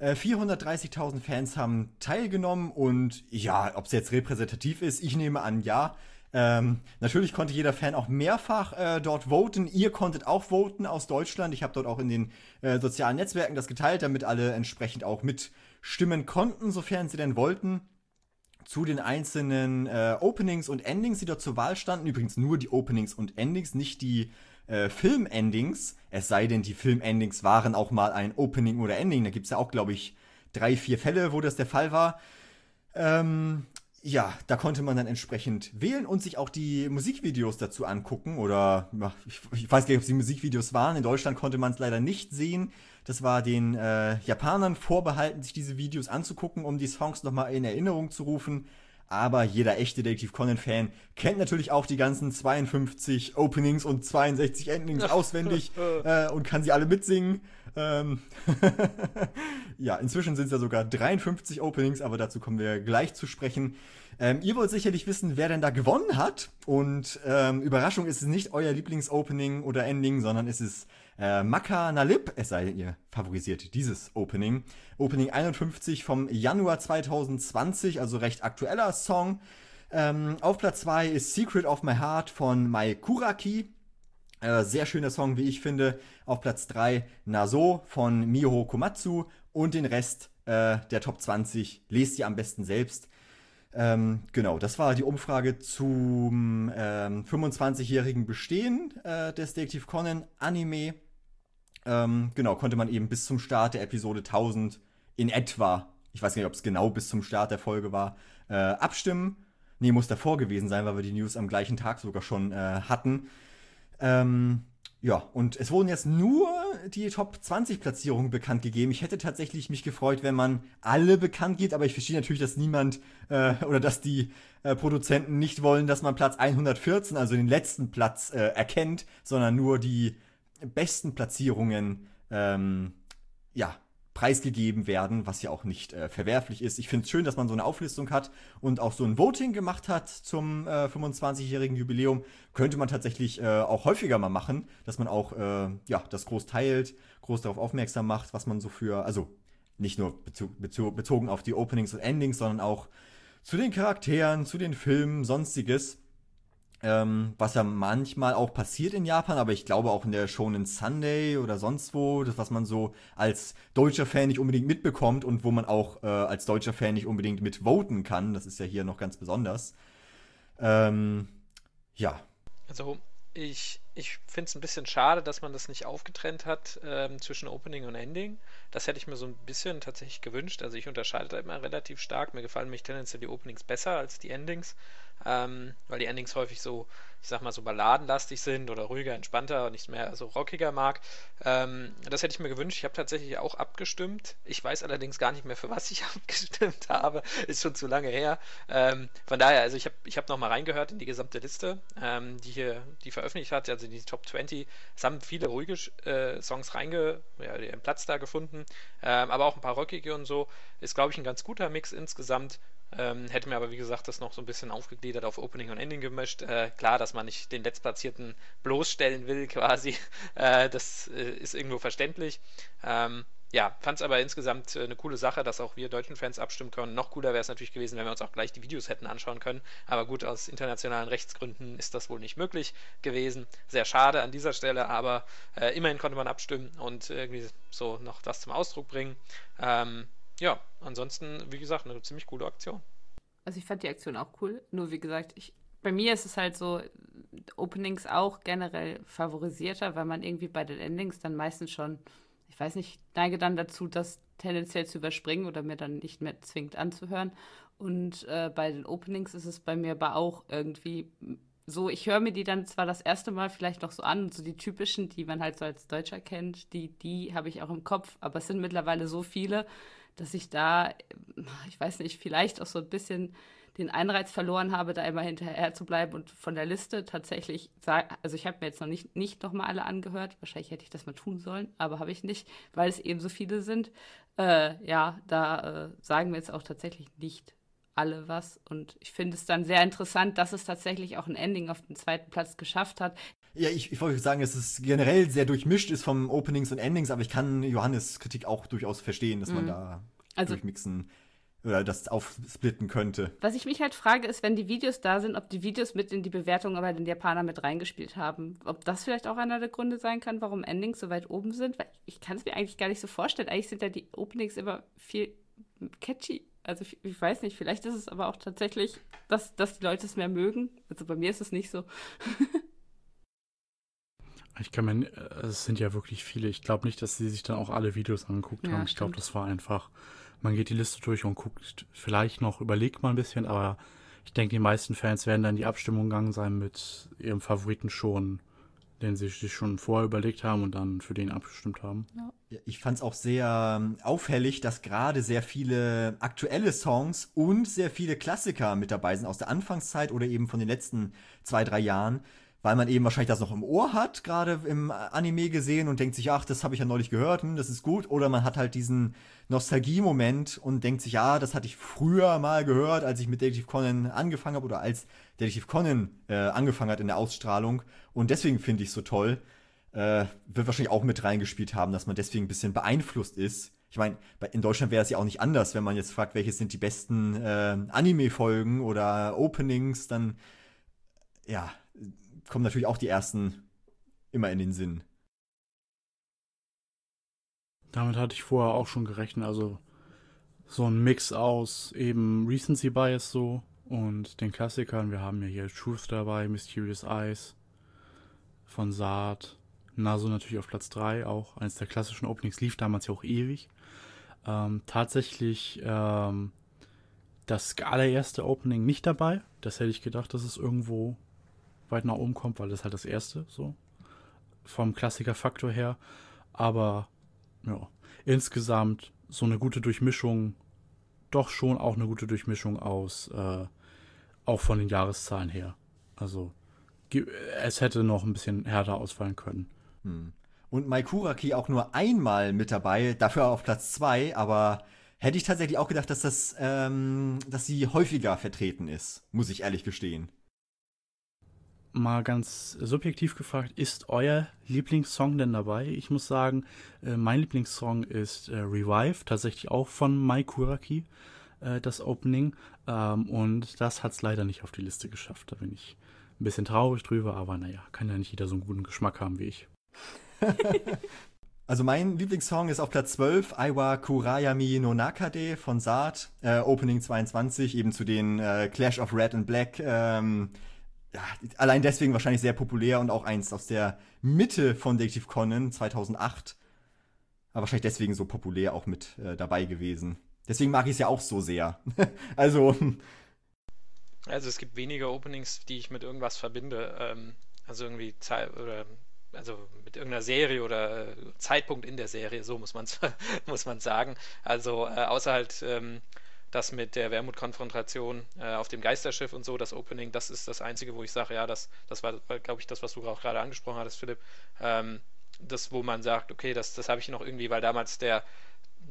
430.000 äh, Fans haben teilgenommen und ja, ob es jetzt repräsentativ ist, ich nehme an, ja. Ähm, natürlich konnte jeder Fan auch mehrfach äh, dort voten. Ihr konntet auch voten aus Deutschland. Ich habe dort auch in den äh, sozialen Netzwerken das geteilt, damit alle entsprechend auch mitstimmen konnten, sofern sie denn wollten. Zu den einzelnen äh, Openings und Endings, die dort zur Wahl standen. Übrigens nur die Openings und Endings, nicht die äh, Film-Endings. Es sei denn, die Film-Endings waren auch mal ein Opening oder Ending. Da gibt es ja auch, glaube ich, drei, vier Fälle, wo das der Fall war. Ähm, ja, da konnte man dann entsprechend wählen und sich auch die Musikvideos dazu angucken. Oder ich, ich weiß gar nicht, ob es die Musikvideos waren. In Deutschland konnte man es leider nicht sehen. Das war den äh, Japanern vorbehalten, sich diese Videos anzugucken, um die Songs nochmal in Erinnerung zu rufen. Aber jeder echte Detektiv Conan-Fan kennt natürlich auch die ganzen 52 Openings und 62 Endings [laughs] auswendig [laughs] äh, und kann sie alle mitsingen. Ähm [laughs] ja, inzwischen sind es ja sogar 53 Openings, aber dazu kommen wir gleich zu sprechen. Ähm, ihr wollt sicherlich wissen, wer denn da gewonnen hat. Und ähm, Überraschung ist es nicht euer Lieblingsopening oder Ending, sondern es ist äh, Maka Nalip, es sei denn, ihr favorisiert dieses Opening. Opening 51 vom Januar 2020, also recht aktueller Song. Ähm, auf Platz 2 ist Secret of My Heart von Mai Kuraki. Äh, sehr schöner Song, wie ich finde. Auf Platz 3 Naso von Miho Komatsu und den Rest äh, der Top 20 lest ihr am besten selbst. Ähm, genau, das war die Umfrage zum ähm, 25-jährigen Bestehen äh, des Detective Conan Anime. Ähm, genau, konnte man eben bis zum Start der Episode 1000 in etwa, ich weiß nicht, ob es genau bis zum Start der Folge war, äh, abstimmen. Nee, muss davor gewesen sein, weil wir die News am gleichen Tag sogar schon äh, hatten. Ähm, ja, und es wurden jetzt nur die Top 20 Platzierungen bekannt gegeben. Ich hätte tatsächlich mich gefreut, wenn man alle bekannt gibt, aber ich verstehe natürlich, dass niemand äh, oder dass die äh, Produzenten nicht wollen, dass man Platz 114, also den letzten Platz, äh, erkennt, sondern nur die besten Platzierungen ähm, ja, preisgegeben werden, was ja auch nicht äh, verwerflich ist. Ich finde es schön, dass man so eine Auflistung hat und auch so ein Voting gemacht hat zum äh, 25-jährigen Jubiläum. Könnte man tatsächlich äh, auch häufiger mal machen, dass man auch äh, ja, das groß teilt, groß darauf aufmerksam macht, was man so für, also nicht nur bezug, bezug, bezogen auf die Openings und Endings, sondern auch zu den Charakteren, zu den Filmen, sonstiges. Ähm, was ja manchmal auch passiert in Japan, aber ich glaube auch in der Shonen Sunday oder sonst wo, das was man so als deutscher Fan nicht unbedingt mitbekommt und wo man auch äh, als deutscher Fan nicht unbedingt mitvoten kann. Das ist ja hier noch ganz besonders. Ähm, ja. Also ich, ich finde es ein bisschen schade, dass man das nicht aufgetrennt hat ähm, zwischen Opening und Ending. Das hätte ich mir so ein bisschen tatsächlich gewünscht. Also ich unterscheide da immer relativ stark. Mir gefallen mich tendenziell die Openings besser als die Endings ähm, weil die Endings häufig so, ich sag mal, so balladenlastig sind oder ruhiger, entspannter und nicht mehr so rockiger mag. Ähm, das hätte ich mir gewünscht. Ich habe tatsächlich auch abgestimmt. Ich weiß allerdings gar nicht mehr, für was ich [laughs] abgestimmt habe. Ist schon zu lange her. Ähm, von daher, also ich habe ich hab nochmal reingehört in die gesamte Liste, ähm, die hier die veröffentlicht hat, also die Top 20. Es haben viele ruhige äh, Songs reinge, ja, ihren Platz da gefunden, ähm, aber auch ein paar rockige und so. Ist, glaube ich, ein ganz guter Mix insgesamt. Ähm, hätte mir aber, wie gesagt, das noch so ein bisschen aufgegliedert auf Opening und Ending gemischt. Äh, klar, dass man nicht den Letztplatzierten bloßstellen will, [laughs] quasi. Äh, das äh, ist irgendwo verständlich. Ähm, ja, fand es aber insgesamt äh, eine coole Sache, dass auch wir deutschen Fans abstimmen können. Noch cooler wäre es natürlich gewesen, wenn wir uns auch gleich die Videos hätten anschauen können. Aber gut, aus internationalen Rechtsgründen ist das wohl nicht möglich gewesen. Sehr schade an dieser Stelle, aber äh, immerhin konnte man abstimmen und irgendwie so noch das zum Ausdruck bringen. Ähm, ja, ansonsten, wie gesagt, eine ziemlich coole Aktion. Also ich fand die Aktion auch cool. Nur wie gesagt, ich, bei mir ist es halt so, Openings auch generell favorisierter, weil man irgendwie bei den Endings dann meistens schon, ich weiß nicht, neige dann dazu, das tendenziell zu überspringen oder mir dann nicht mehr zwingt anzuhören. Und äh, bei den Openings ist es bei mir aber auch irgendwie so, ich höre mir die dann zwar das erste Mal vielleicht noch so an, so die typischen, die man halt so als Deutscher kennt, die, die habe ich auch im Kopf, aber es sind mittlerweile so viele, dass ich da, ich weiß nicht, vielleicht auch so ein bisschen den Einreiz verloren habe, da immer hinterher zu bleiben und von der Liste tatsächlich also ich habe mir jetzt noch nicht, nicht nochmal alle angehört, wahrscheinlich hätte ich das mal tun sollen, aber habe ich nicht, weil es eben so viele sind. Äh, ja, da äh, sagen wir jetzt auch tatsächlich nicht alle was. Und ich finde es dann sehr interessant, dass es tatsächlich auch ein Ending auf den zweiten Platz geschafft hat. Ja, ich, ich wollte sagen, dass es generell sehr durchmischt ist vom Openings und Endings, aber ich kann Johannes Kritik auch durchaus verstehen, dass mhm. man da also, durchmixen oder das aufsplitten könnte. Was ich mich halt frage, ist, wenn die Videos da sind, ob die Videos mit in die Bewertung aber den Japaner mit reingespielt haben. Ob das vielleicht auch einer der Gründe sein kann, warum Endings so weit oben sind. Weil ich kann es mir eigentlich gar nicht so vorstellen. Eigentlich sind ja die Openings immer viel catchy. Also ich, weiß nicht, vielleicht ist es aber auch tatsächlich, dass, dass die Leute es mehr mögen. Also bei mir ist es nicht so. [laughs] ich kann mir, es sind ja wirklich viele. Ich glaube nicht, dass sie sich dann auch alle Videos angeguckt ja, haben. Ich glaube, das war einfach, man geht die Liste durch und guckt vielleicht noch, überlegt mal ein bisschen, aber ich denke, die meisten Fans werden dann in die Abstimmung gegangen sein mit ihrem Favoriten schon den sie sich schon vorher überlegt haben und dann für den abgestimmt haben. Ja. Ich fand es auch sehr ähm, auffällig, dass gerade sehr viele aktuelle Songs und sehr viele Klassiker mit dabei sind aus der Anfangszeit oder eben von den letzten zwei, drei Jahren weil man eben wahrscheinlich das noch im Ohr hat, gerade im Anime gesehen und denkt sich, ach, das habe ich ja neulich gehört, hm, das ist gut. Oder man hat halt diesen Nostalgie-Moment und denkt sich, ja, das hatte ich früher mal gehört, als ich mit Detective Conan angefangen habe oder als Detective Conan äh, angefangen hat in der Ausstrahlung. Und deswegen finde ich es so toll. Äh, wird wahrscheinlich auch mit reingespielt haben, dass man deswegen ein bisschen beeinflusst ist. Ich meine, in Deutschland wäre es ja auch nicht anders, wenn man jetzt fragt, welche sind die besten äh, Anime-Folgen oder Openings, dann ja, kommen natürlich auch die ersten immer in den Sinn. Damit hatte ich vorher auch schon gerechnet, also so ein Mix aus eben Recency Bias so und den Klassikern. Wir haben ja hier Truth dabei, Mysterious Eyes von Saat, Naso natürlich auf Platz 3, auch eines der klassischen Openings, lief damals ja auch ewig. Ähm, tatsächlich ähm, das allererste Opening nicht dabei. Das hätte ich gedacht, dass es irgendwo weit nach oben kommt, weil das halt das erste so vom Klassikerfaktor her. Aber ja, insgesamt so eine gute Durchmischung, doch schon auch eine gute Durchmischung aus, äh, auch von den Jahreszahlen her. Also es hätte noch ein bisschen härter ausfallen können. Hm. Und Maikuraki auch nur einmal mit dabei, dafür auf Platz zwei, aber hätte ich tatsächlich auch gedacht, dass das, ähm, dass sie häufiger vertreten ist, muss ich ehrlich gestehen mal ganz subjektiv gefragt, ist euer Lieblingssong denn dabei? Ich muss sagen, äh, mein Lieblingssong ist äh, Revive, tatsächlich auch von Mai Kuraki, äh, das Opening. Ähm, und das hat es leider nicht auf die Liste geschafft. Da bin ich ein bisschen traurig drüber, aber naja, kann ja nicht jeder so einen guten Geschmack haben wie ich. [laughs] Also mein Lieblingssong ist auf Platz 12, Aiwa Kurayami no Nakade von Saat, äh, Opening 22, eben zu den äh, Clash of Red and Black ähm, ja, allein deswegen wahrscheinlich sehr populär und auch eins aus der Mitte von Detective Conan 2008. Aber wahrscheinlich deswegen so populär auch mit äh, dabei gewesen. Deswegen mag ich es ja auch so sehr. [laughs] also. Also es gibt weniger Openings, die ich mit irgendwas verbinde. Ähm, also irgendwie Zeit oder also mit irgendeiner Serie oder äh, Zeitpunkt in der Serie, so muss man [laughs] muss man sagen. Also äh, außer halt ähm, das mit der Wermut-Konfrontation äh, auf dem Geisterschiff und so, das Opening, das ist das Einzige, wo ich sage, ja, das, das war, glaube ich, das, was du auch gerade angesprochen hattest, Philipp. Ähm, das, wo man sagt, okay, das, das habe ich noch irgendwie, weil damals der,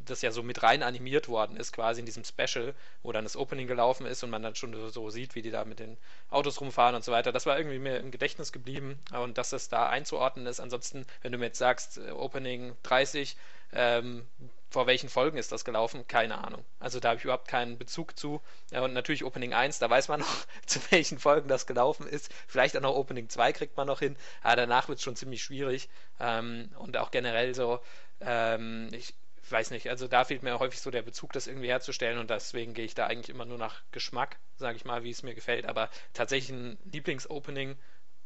das ja so mit rein animiert worden ist, quasi in diesem Special, wo dann das Opening gelaufen ist und man dann schon so sieht, wie die da mit den Autos rumfahren und so weiter. Das war irgendwie mir im Gedächtnis geblieben und dass das da einzuordnen ist. Ansonsten, wenn du mir jetzt sagst, äh, Opening 30, ähm, vor welchen Folgen ist das gelaufen? Keine Ahnung. Also da habe ich überhaupt keinen Bezug zu. Und natürlich Opening 1, da weiß man [laughs] noch, zu welchen Folgen das gelaufen ist. Vielleicht auch noch Opening 2 kriegt man noch hin. Aber danach wird es schon ziemlich schwierig. Ähm, und auch generell so, ähm, ich weiß nicht, also da fehlt mir häufig so der Bezug, das irgendwie herzustellen. Und deswegen gehe ich da eigentlich immer nur nach Geschmack, sage ich mal, wie es mir gefällt. Aber tatsächlich ein Lieblingsopening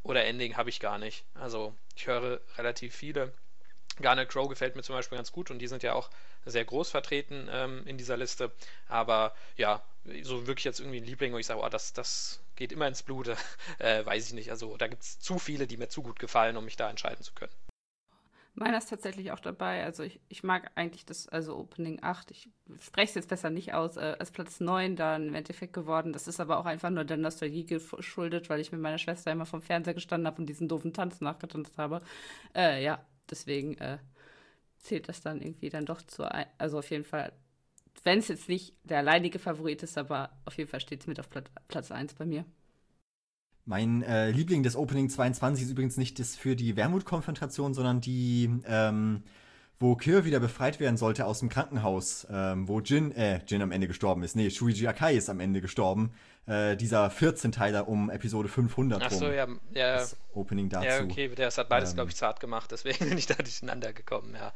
oder Ending habe ich gar nicht. Also ich höre relativ viele. Garnet Crow gefällt mir zum Beispiel ganz gut und die sind ja auch sehr groß vertreten ähm, in dieser Liste. Aber ja, so wirklich jetzt irgendwie ein Liebling, wo ich sage, oh, das, das geht immer ins Blut, [laughs] äh, weiß ich nicht. Also da gibt es zu viele, die mir zu gut gefallen, um mich da entscheiden zu können. Meiner ist tatsächlich auch dabei. Also ich, ich mag eigentlich das, also Opening 8, ich spreche es jetzt besser nicht aus, äh, als Platz 9 dann im Endeffekt geworden. Das ist aber auch einfach nur der Nostalgie geschuldet, weil ich mit meiner Schwester immer vom Fernseher gestanden habe und diesen doofen Tanz nachgetanzt habe. Äh, ja, deswegen äh, zählt das dann irgendwie dann doch zu, also auf jeden Fall wenn es jetzt nicht der alleinige Favorit ist, aber auf jeden Fall steht es mit auf Platz 1 bei mir. Mein äh, Liebling des Opening 22 ist übrigens nicht das für die Wermut-Konfrontation, sondern die, ähm, wo Kir wieder befreit werden sollte aus dem Krankenhaus, ähm, wo Jin, äh, Jin am Ende gestorben ist. Nee, Shuiji Akai ist am Ende gestorben. Äh, dieser 14-Teiler um Episode 500 Ach so, rum. ja, ja. Das Opening dazu. Ja, okay, das hat beides, ähm, glaube ich, zart gemacht, deswegen [laughs] bin ich da durcheinander gekommen, ja.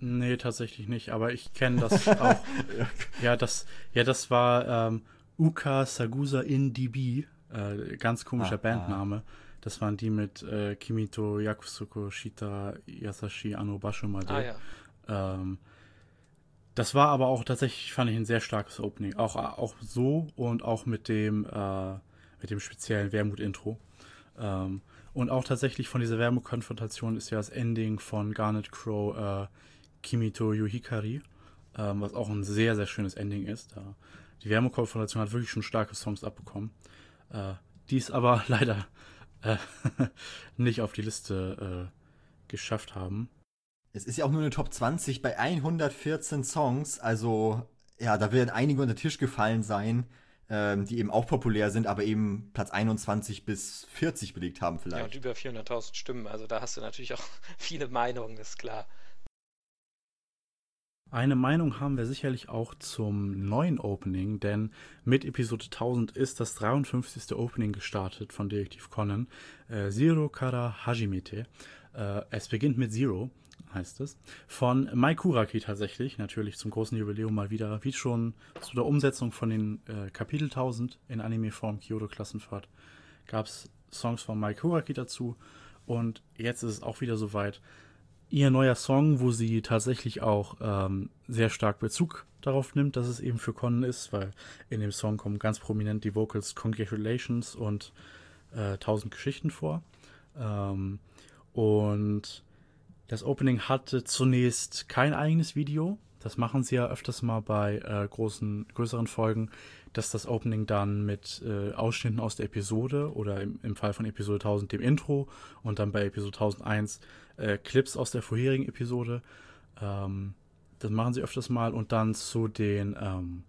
Nee, tatsächlich nicht, aber ich kenne das auch. [laughs] ja, das, ja, das war ähm, Uka Sagusa in DB, äh, ganz komischer ah, Bandname. Ah. Das waren die mit äh, Kimito Yakusuko Shita Yasashi Ano Bashomade. Ah, ja. ähm, das war aber auch tatsächlich, fand ich, ein sehr starkes Opening. Auch, auch so und auch mit dem, äh, mit dem speziellen Wermut-Intro. Ähm, und auch tatsächlich von dieser Wermut-Konfrontation ist ja das Ending von Garnet Crow äh, Kimito Yuhikari, ähm, was auch ein sehr, sehr schönes Ending ist. Da die Wärmekonfrontation hat wirklich schon starke Songs abbekommen. Äh, die es aber [laughs] leider äh, [laughs] nicht auf die Liste äh, geschafft haben. Es ist ja auch nur eine Top 20 bei 114 Songs, also ja, da werden einige unter den Tisch gefallen sein, ähm, die eben auch populär sind, aber eben Platz 21 bis 40 belegt haben vielleicht. Ja, und über 400.000 Stimmen, also da hast du natürlich auch [laughs] viele Meinungen, ist klar. Eine Meinung haben wir sicherlich auch zum neuen Opening, denn mit Episode 1000 ist das 53. Opening gestartet von Detektiv Conan, äh, Zero Kara Hajimete. Äh, es beginnt mit Zero, heißt es, von Mai Kuraki tatsächlich, natürlich zum großen Jubiläum mal wieder, wie schon zu der Umsetzung von den äh, Kapitel 1000 in Anime-Form Kyoto Klassenfahrt, gab es Songs von Mai Kuraki dazu und jetzt ist es auch wieder soweit ihr neuer Song, wo sie tatsächlich auch ähm, sehr stark Bezug darauf nimmt, dass es eben für Conan ist, weil in dem Song kommen ganz prominent die Vocals Congratulations und äh, Tausend Geschichten vor. Ähm, und das Opening hatte zunächst kein eigenes Video. Das machen sie ja öfters mal bei äh, großen, größeren Folgen, dass das Opening dann mit äh, Ausschnitten aus der Episode oder im, im, Fall von Episode 1000 dem Intro und dann bei Episode 1001 äh, Clips aus der vorherigen Episode. Ähm, das machen sie öfters mal und dann zu den ähm,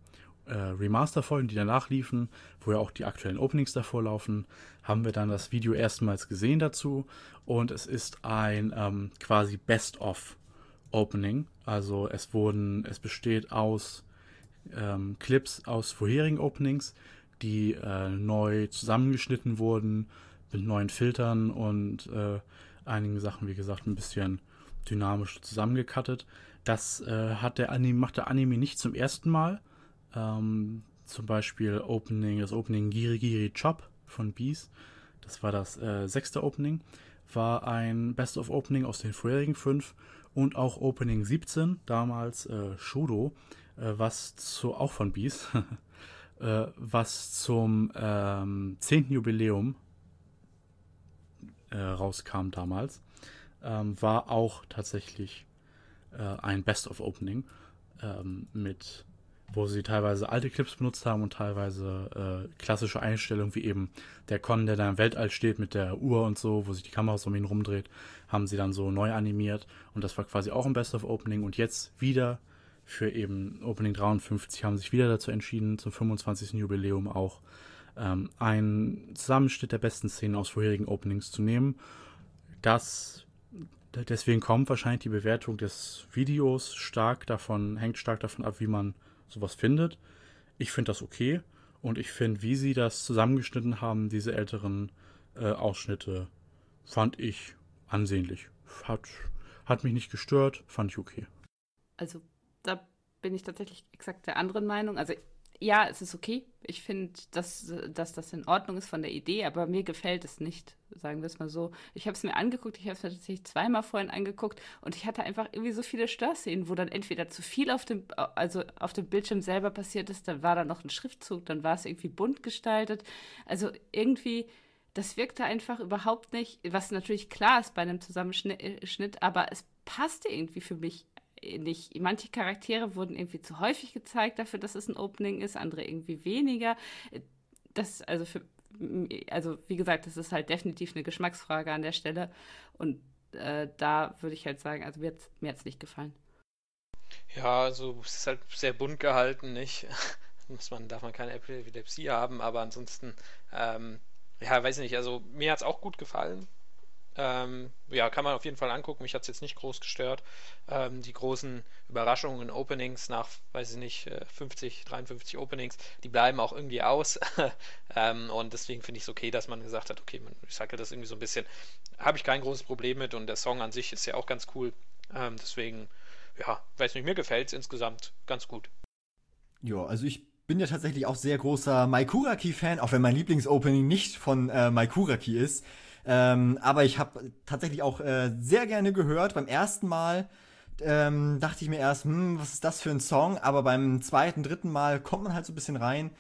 äh, Remaster-Folgen, die danach liefen, wo ja auch die aktuellen Openings davor laufen, haben wir dann das Video erstmals gesehen dazu und es ist ein ähm, quasi Best-of-Opening. Also es wurden, es besteht aus ähm, Clips aus vorherigen Openings, die äh, neu zusammengeschnitten wurden mit neuen Filtern und äh, einigen Sachen, wie gesagt, ein bisschen dynamisch zusammengekattet. Das äh, hat der Anime, macht der Anime nicht zum ersten Mal. Ähm, zum Beispiel Opening, das Opening Giri Giri Chop von Beast. Das war das äh, sechste Opening. War ein Best of Opening aus den vorherigen fünf und auch Opening 17, damals äh, Shodo, äh, was zu, auch von Beast, [laughs] äh, was zum ähm, 10. Jubiläum äh, rauskam damals, ähm, war auch tatsächlich äh, ein Best-of-Opening ähm, mit wo sie teilweise alte Clips benutzt haben und teilweise äh, klassische Einstellungen, wie eben der Con, der da im Weltall steht mit der Uhr und so, wo sich die Kamera um ihn rumdreht, haben sie dann so neu animiert und das war quasi auch ein Best-of-Opening und jetzt wieder für eben Opening 53 haben sich wieder dazu entschieden, zum 25. Jubiläum auch ähm, einen Zusammenschnitt der besten Szenen aus vorherigen Openings zu nehmen. Das deswegen kommt wahrscheinlich die Bewertung des Videos stark davon, hängt stark davon ab, wie man sowas findet. Ich finde das okay und ich finde, wie sie das zusammengeschnitten haben, diese älteren äh, Ausschnitte, fand ich ansehnlich. Hat, hat mich nicht gestört, fand ich okay. Also da bin ich tatsächlich exakt der anderen Meinung. Also ja, es ist okay. Ich finde, dass, dass das in Ordnung ist von der Idee, aber mir gefällt es nicht, sagen wir es mal so. Ich habe es mir angeguckt, ich habe es mir tatsächlich zweimal vorhin angeguckt und ich hatte einfach irgendwie so viele Störszenen, wo dann entweder zu viel auf dem, also auf dem Bildschirm selber passiert ist, dann war da noch ein Schriftzug, dann war es irgendwie bunt gestaltet. Also irgendwie, das wirkte einfach überhaupt nicht, was natürlich klar ist bei einem Zusammenschnitt, aber es passte irgendwie für mich nicht. Manche Charaktere wurden irgendwie zu häufig gezeigt dafür, dass es ein Opening ist, andere irgendwie weniger. Das, also für, also wie gesagt, das ist halt definitiv eine Geschmacksfrage an der Stelle. Und äh, da würde ich halt sagen, also mir hat es nicht gefallen. Ja, also es ist halt sehr bunt gehalten, nicht? [laughs] Muss man, darf man keine Epilepsie haben, aber ansonsten, ähm, ja, weiß nicht, also mir hat es auch gut gefallen. Ähm, ja, kann man auf jeden Fall angucken. Mich hat es jetzt nicht groß gestört. Ähm, die großen Überraschungen, Openings nach, weiß ich nicht, 50, äh, 53 Openings, die bleiben auch irgendwie aus. [laughs] ähm, und deswegen finde ich es okay, dass man gesagt hat, okay, man recycelt das irgendwie so ein bisschen. Habe ich kein großes Problem mit und der Song an sich ist ja auch ganz cool. Ähm, deswegen, ja, weiß nicht, mir gefällt es insgesamt ganz gut. Ja, also ich bin ja tatsächlich auch sehr großer Maikuraki-Fan, auch wenn mein Lieblingsopening nicht von äh, Maikuraki ist. Ähm, aber ich habe tatsächlich auch äh, sehr gerne gehört. Beim ersten Mal ähm, dachte ich mir erst, hm, was ist das für ein Song? Aber beim zweiten, dritten Mal kommt man halt so ein bisschen rein.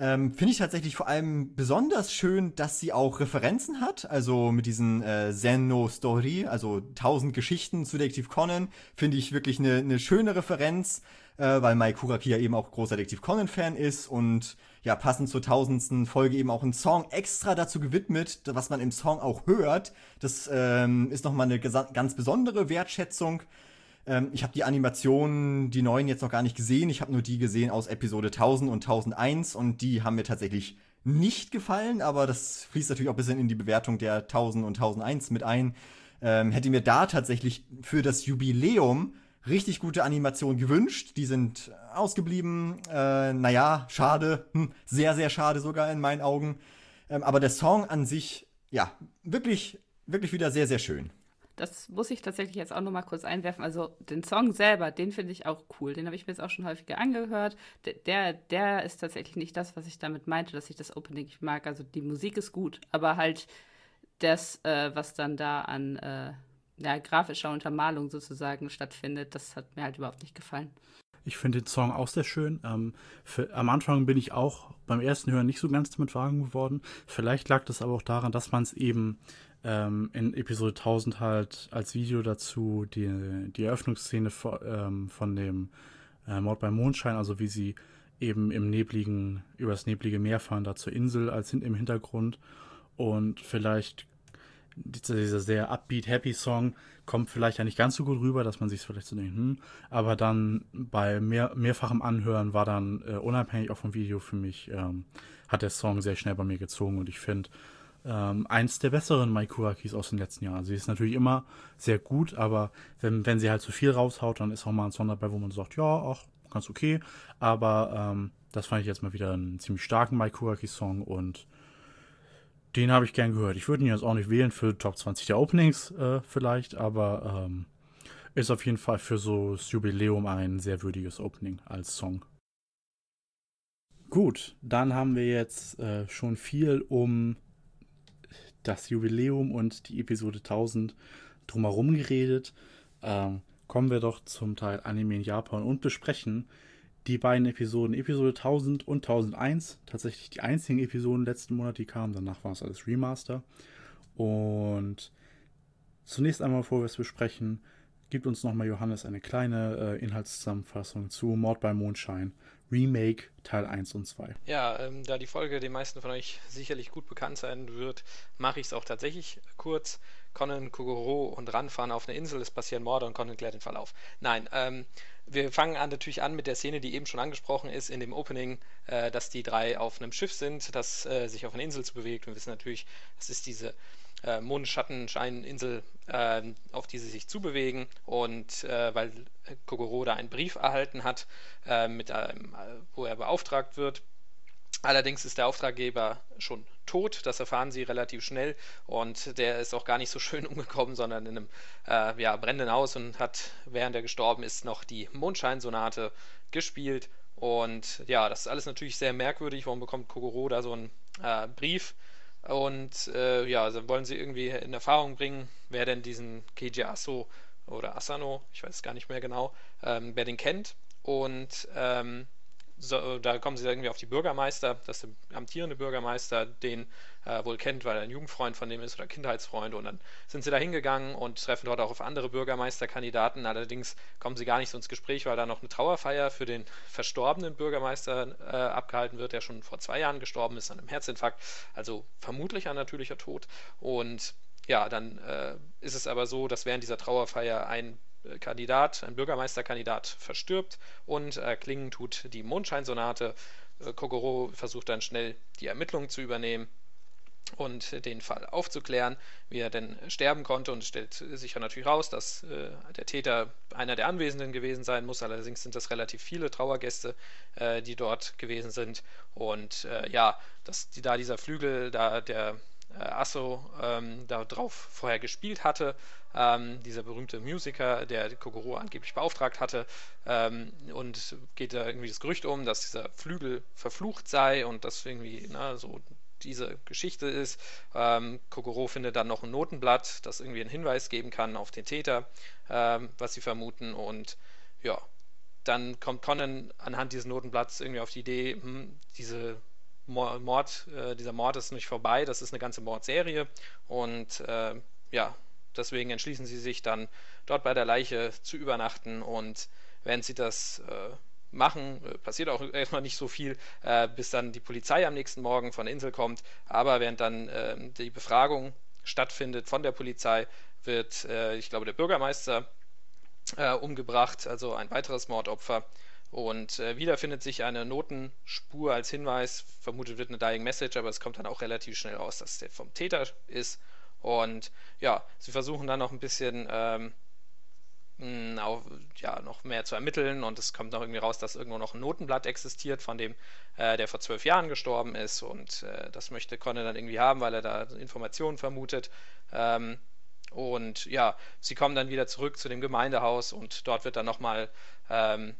Ähm, Finde ich tatsächlich vor allem besonders schön, dass sie auch Referenzen hat. Also mit diesen äh, Zenno Story, also 1000 Geschichten zu Detektiv Conan, finde ich wirklich eine ne schöne Referenz, äh, weil Mai Kuraki ja eben auch großer Detektiv Conan-Fan ist und ja, passend zur tausendsten Folge eben auch einen Song extra dazu gewidmet, was man im Song auch hört. Das ähm, ist nochmal eine ganz besondere Wertschätzung. Ähm, ich habe die Animationen, die neuen jetzt noch gar nicht gesehen. Ich habe nur die gesehen aus Episode 1000 und 1001 und die haben mir tatsächlich nicht gefallen, aber das fließt natürlich auch ein bisschen in die Bewertung der 1000 und 1001 mit ein. Ähm, hätte mir da tatsächlich für das Jubiläum richtig gute Animationen gewünscht. Die sind ausgeblieben. Äh, naja, schade. Hm, sehr, sehr schade sogar in meinen Augen. Ähm, aber der Song an sich, ja, wirklich, wirklich wieder sehr, sehr schön. Das muss ich tatsächlich jetzt auch noch mal kurz einwerfen. Also den Song selber, den finde ich auch cool. Den habe ich mir jetzt auch schon häufiger angehört. Der, der ist tatsächlich nicht das, was ich damit meinte, dass ich das Opening mag. Also die Musik ist gut, aber halt das, äh, was dann da an äh, ja, grafischer Untermalung sozusagen stattfindet, das hat mir halt überhaupt nicht gefallen. Ich finde den Song auch sehr schön. Ähm, für, am Anfang bin ich auch beim ersten Hören nicht so ganz damit warm geworden. Vielleicht lag das aber auch daran, dass man es eben ähm, in Episode 1000 halt als Video dazu die, die Eröffnungsszene von, ähm, von dem äh, Mord beim Mondschein, also wie sie eben im nebligen, übers neblige Meer fahren, da zur Insel als im Hintergrund. Und vielleicht dieser sehr upbeat, happy Song kommt vielleicht ja nicht ganz so gut rüber, dass man sich vielleicht so denkt, hm, aber dann bei mehr, mehrfachem Anhören war dann äh, unabhängig auch vom Video für mich, ähm, hat der Song sehr schnell bei mir gezogen und ich finde ähm, eins der besseren Maikurakis aus den letzten Jahren. Sie ist natürlich immer sehr gut, aber wenn, wenn sie halt zu viel raushaut, dann ist auch mal ein Song dabei, wo man sagt, ja, auch ganz okay, aber ähm, das fand ich jetzt mal wieder einen ziemlich starken Maikuraki-Song und den habe ich gern gehört. Ich würde ihn jetzt auch nicht wählen für Top 20 der Openings äh, vielleicht, aber ähm, ist auf jeden Fall für so das Jubiläum ein sehr würdiges Opening als Song. Gut, dann haben wir jetzt äh, schon viel um das Jubiläum und die Episode 1000 drumherum geredet. Ähm, kommen wir doch zum Teil Anime in Japan und besprechen die beiden Episoden, Episode 1000 und 1001, tatsächlich die einzigen Episoden letzten Monat, die kamen. Danach war es alles Remaster. Und zunächst einmal, bevor wir es besprechen, gibt uns nochmal Johannes eine kleine äh, Inhaltszusammenfassung zu Mord bei Mondschein, Remake Teil 1 und 2. Ja, ähm, da die Folge den meisten von euch sicherlich gut bekannt sein wird, mache ich es auch tatsächlich kurz. Conan, Kugoro und Ran fahren auf eine Insel, es passieren Morde und Conan klärt den Fall auf. Nein, ähm, wir fangen an, natürlich an mit der Szene, die eben schon angesprochen ist in dem Opening, äh, dass die drei auf einem Schiff sind, das äh, sich auf einer Insel zu bewegt. Wir wissen natürlich, es ist diese äh, Mondschattenscheininsel, äh, auf die sie sich zubewegen. Und äh, weil Kogoro da einen Brief erhalten hat, äh, mit einem, äh, wo er beauftragt wird, Allerdings ist der Auftraggeber schon tot, das erfahren sie relativ schnell und der ist auch gar nicht so schön [laughs] umgekommen, sondern in einem äh, ja, brennenden Haus und hat, während er gestorben ist, noch die Mondscheinsonate gespielt. Und ja, das ist alles natürlich sehr merkwürdig. Warum bekommt Kogoro da so einen Brief? Und äh, ja, also wollen sie irgendwie in Erfahrung bringen, wer denn diesen Keiji Aso oder Asano, ich weiß gar nicht mehr genau, ähm, wer den kennt. Und ähm, so, da kommen sie irgendwie auf die Bürgermeister, dass der amtierende Bürgermeister den äh, wohl kennt, weil er ein Jugendfreund von dem ist oder Kindheitsfreund. Und dann sind sie da hingegangen und treffen dort auch auf andere Bürgermeisterkandidaten. Allerdings kommen sie gar nicht so ins Gespräch, weil da noch eine Trauerfeier für den verstorbenen Bürgermeister äh, abgehalten wird, der schon vor zwei Jahren gestorben ist an einem Herzinfarkt. Also vermutlich ein natürlicher Tod. Und ja, dann äh, ist es aber so, dass während dieser Trauerfeier ein Kandidat, ein Bürgermeisterkandidat verstirbt und äh, klingen tut die Mondscheinsonate. Äh, Kogoro versucht dann schnell die Ermittlungen zu übernehmen und den Fall aufzuklären, wie er denn sterben konnte. Und stellt sich ja natürlich raus, dass äh, der Täter einer der Anwesenden gewesen sein muss. Allerdings sind das relativ viele Trauergäste, äh, die dort gewesen sind. Und äh, ja, dass die, da dieser Flügel, da der äh, Asso ähm, da drauf vorher gespielt hatte, ähm, dieser berühmte Musiker, der Kogoro angeblich beauftragt hatte, ähm, und geht da irgendwie das Gerücht um, dass dieser Flügel verflucht sei und das irgendwie na, so diese Geschichte ist. Ähm, Kokoro findet dann noch ein Notenblatt, das irgendwie einen Hinweis geben kann auf den Täter, ähm, was sie vermuten. Und ja, dann kommt Conan anhand dieses Notenblatts irgendwie auf die Idee, hm, diese Mord, äh, dieser Mord ist nicht vorbei, das ist eine ganze Mordserie. Und äh, ja, deswegen entschließen sie sich dann dort bei der Leiche zu übernachten und während sie das äh, machen. Äh, passiert auch [laughs] erstmal nicht so viel, äh, bis dann die Polizei am nächsten Morgen von der Insel kommt. Aber während dann äh, die Befragung stattfindet von der Polizei, wird, ich glaube, der Bürgermeister umgebracht, also ein weiteres Mordopfer. Und äh, wieder findet sich eine Notenspur als Hinweis. Vermutet wird eine Dying Message, aber es kommt dann auch relativ schnell raus, dass der vom Täter ist. Und ja, sie versuchen dann noch ein bisschen ähm, auf, ja, noch mehr zu ermitteln und es kommt noch irgendwie raus, dass irgendwo noch ein Notenblatt existiert, von dem äh, der vor zwölf Jahren gestorben ist und äh, das möchte Conne dann irgendwie haben, weil er da Informationen vermutet. Ähm, und ja, sie kommen dann wieder zurück zu dem Gemeindehaus und dort wird dann nochmal ähm,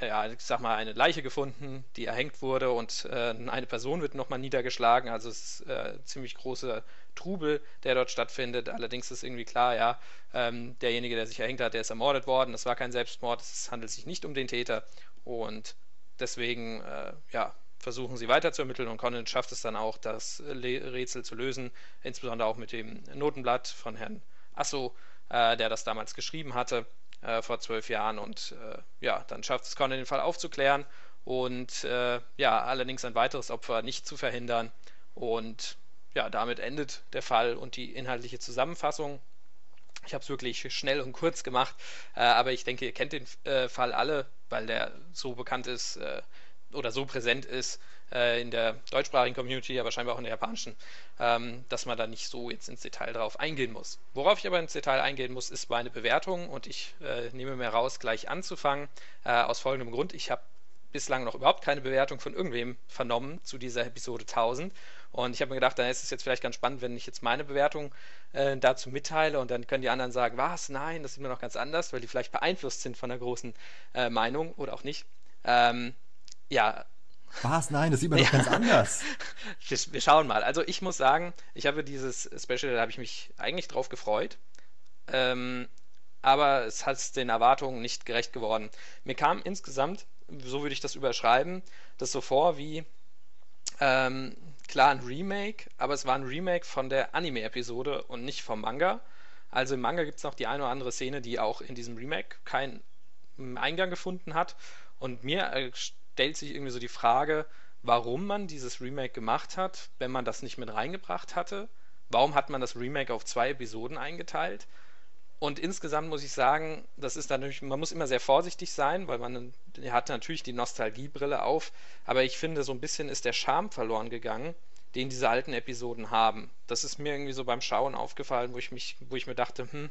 ja, ich sag mal, eine Leiche gefunden, die erhängt wurde und äh, eine Person wird nochmal niedergeschlagen. Also es ist äh, ziemlich großer Trubel, der dort stattfindet. Allerdings ist irgendwie klar, ja, ähm, derjenige, der sich erhängt hat, der ist ermordet worden. Das war kein Selbstmord, es handelt sich nicht um den Täter und deswegen, äh, ja, versuchen sie weiter zu ermitteln und Conan schafft es dann auch, das Rätsel zu lösen, insbesondere auch mit dem Notenblatt von Herrn Asso, äh, der das damals geschrieben hatte äh, vor zwölf Jahren. Und äh, ja, dann schafft es Conan den Fall aufzuklären und äh, ja, allerdings ein weiteres Opfer nicht zu verhindern. Und ja, damit endet der Fall und die inhaltliche Zusammenfassung. Ich habe es wirklich schnell und kurz gemacht, äh, aber ich denke, ihr kennt den äh, Fall alle, weil der so bekannt ist äh, oder so präsent ist, äh, in der deutschsprachigen Community, aber scheinbar auch in der japanischen, ähm, dass man da nicht so jetzt ins Detail drauf eingehen muss. Worauf ich aber ins Detail eingehen muss, ist meine Bewertung und ich äh, nehme mir raus, gleich anzufangen, äh, aus folgendem Grund. Ich habe bislang noch überhaupt keine Bewertung von irgendwem vernommen zu dieser Episode 1000. Und ich habe mir gedacht, dann ist es jetzt vielleicht ganz spannend, wenn ich jetzt meine Bewertung äh, dazu mitteile und dann können die anderen sagen, was, nein, das sieht mir noch ganz anders, weil die vielleicht beeinflusst sind von der großen äh, Meinung oder auch nicht. Ähm, ja, was? Nein, das sieht man ja. doch ganz anders. [laughs] wir, schauen mal. Also ich muss sagen, ich habe dieses Special, da habe ich mich eigentlich drauf gefreut. Ähm, aber es hat den Erwartungen nicht gerecht geworden. Mir kam insgesamt, so würde ich das überschreiben, das so vor wie ähm, klar ein Remake, aber es war ein Remake von der Anime-Episode und nicht vom Manga. Also im Manga gibt es noch die eine oder andere Szene, die auch in diesem Remake keinen Eingang gefunden hat. Und mir äh, stellt sich irgendwie so die Frage, warum man dieses Remake gemacht hat, wenn man das nicht mit reingebracht hatte. Warum hat man das Remake auf zwei Episoden eingeteilt? Und insgesamt muss ich sagen, das ist natürlich, man muss immer sehr vorsichtig sein, weil man hat natürlich die Nostalgiebrille auf, aber ich finde, so ein bisschen ist der Charme verloren gegangen, den diese alten Episoden haben. Das ist mir irgendwie so beim Schauen aufgefallen, wo ich mich, wo ich mir dachte, hm,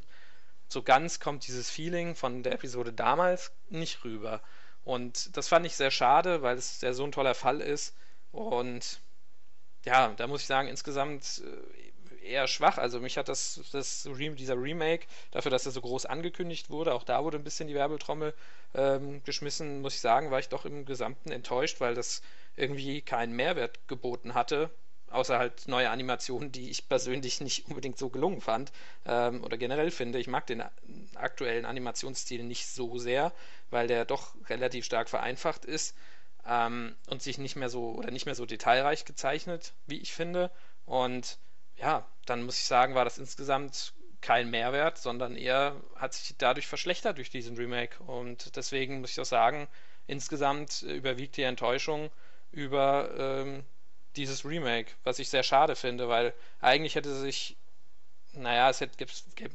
so ganz kommt dieses Feeling von der Episode damals nicht rüber. Und das fand ich sehr schade, weil es ja so ein toller Fall ist. Und ja, da muss ich sagen, insgesamt äh, eher schwach. Also mich hat das, das dieser Remake, dafür, dass er so groß angekündigt wurde, auch da wurde ein bisschen die Werbetrommel ähm, geschmissen, muss ich sagen, war ich doch im Gesamten enttäuscht, weil das irgendwie keinen Mehrwert geboten hatte außer halt neue Animationen, die ich persönlich nicht unbedingt so gelungen fand ähm, oder generell finde. Ich mag den aktuellen Animationsstil nicht so sehr, weil der doch relativ stark vereinfacht ist ähm, und sich nicht mehr so oder nicht mehr so detailreich gezeichnet, wie ich finde. Und ja, dann muss ich sagen, war das insgesamt kein Mehrwert, sondern eher hat sich dadurch verschlechtert durch diesen Remake. Und deswegen muss ich auch sagen, insgesamt überwiegt die Enttäuschung über ähm, dieses Remake, was ich sehr schade finde, weil eigentlich hätte sich naja, es hätte,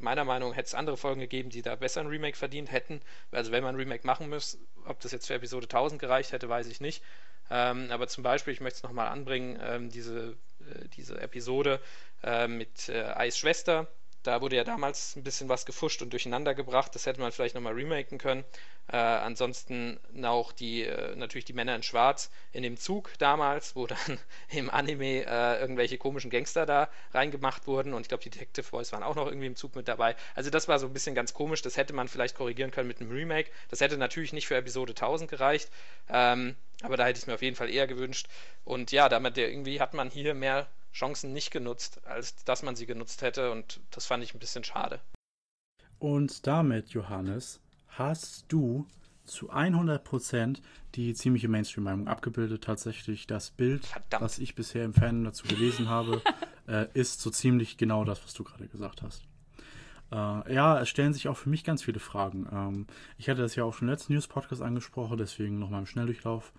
meiner Meinung nach hätte es andere Folgen gegeben, die da besser ein Remake verdient hätten. Also wenn man ein Remake machen muss, ob das jetzt für Episode 1000 gereicht hätte, weiß ich nicht. Ähm, aber zum Beispiel, ich möchte es nochmal anbringen, ähm, diese, äh, diese Episode äh, mit äh, Eis Schwester, da wurde ja damals ein bisschen was gefuscht und durcheinander gebracht. Das hätte man vielleicht nochmal remaken können. Äh, ansonsten auch die, äh, natürlich die Männer in Schwarz in dem Zug damals, wo dann [laughs] im Anime äh, irgendwelche komischen Gangster da reingemacht wurden. Und ich glaube, die Detective Boys waren auch noch irgendwie im Zug mit dabei. Also das war so ein bisschen ganz komisch. Das hätte man vielleicht korrigieren können mit einem Remake. Das hätte natürlich nicht für Episode 1000 gereicht. Ähm, aber da hätte ich es mir auf jeden Fall eher gewünscht. Und ja, damit irgendwie hat man hier mehr Chancen nicht genutzt, als dass man sie genutzt hätte. Und das fand ich ein bisschen schade. Und damit, Johannes, hast du zu 100% die ziemliche Mainstream-Meinung abgebildet. Tatsächlich das Bild, Verdammt. was ich bisher im Fan dazu gelesen habe, [laughs] äh, ist so ziemlich genau das, was du gerade gesagt hast. Äh, ja, es stellen sich auch für mich ganz viele Fragen. Ähm, ich hatte das ja auch schon im letzten News-Podcast angesprochen, deswegen nochmal im Schnelldurchlauf.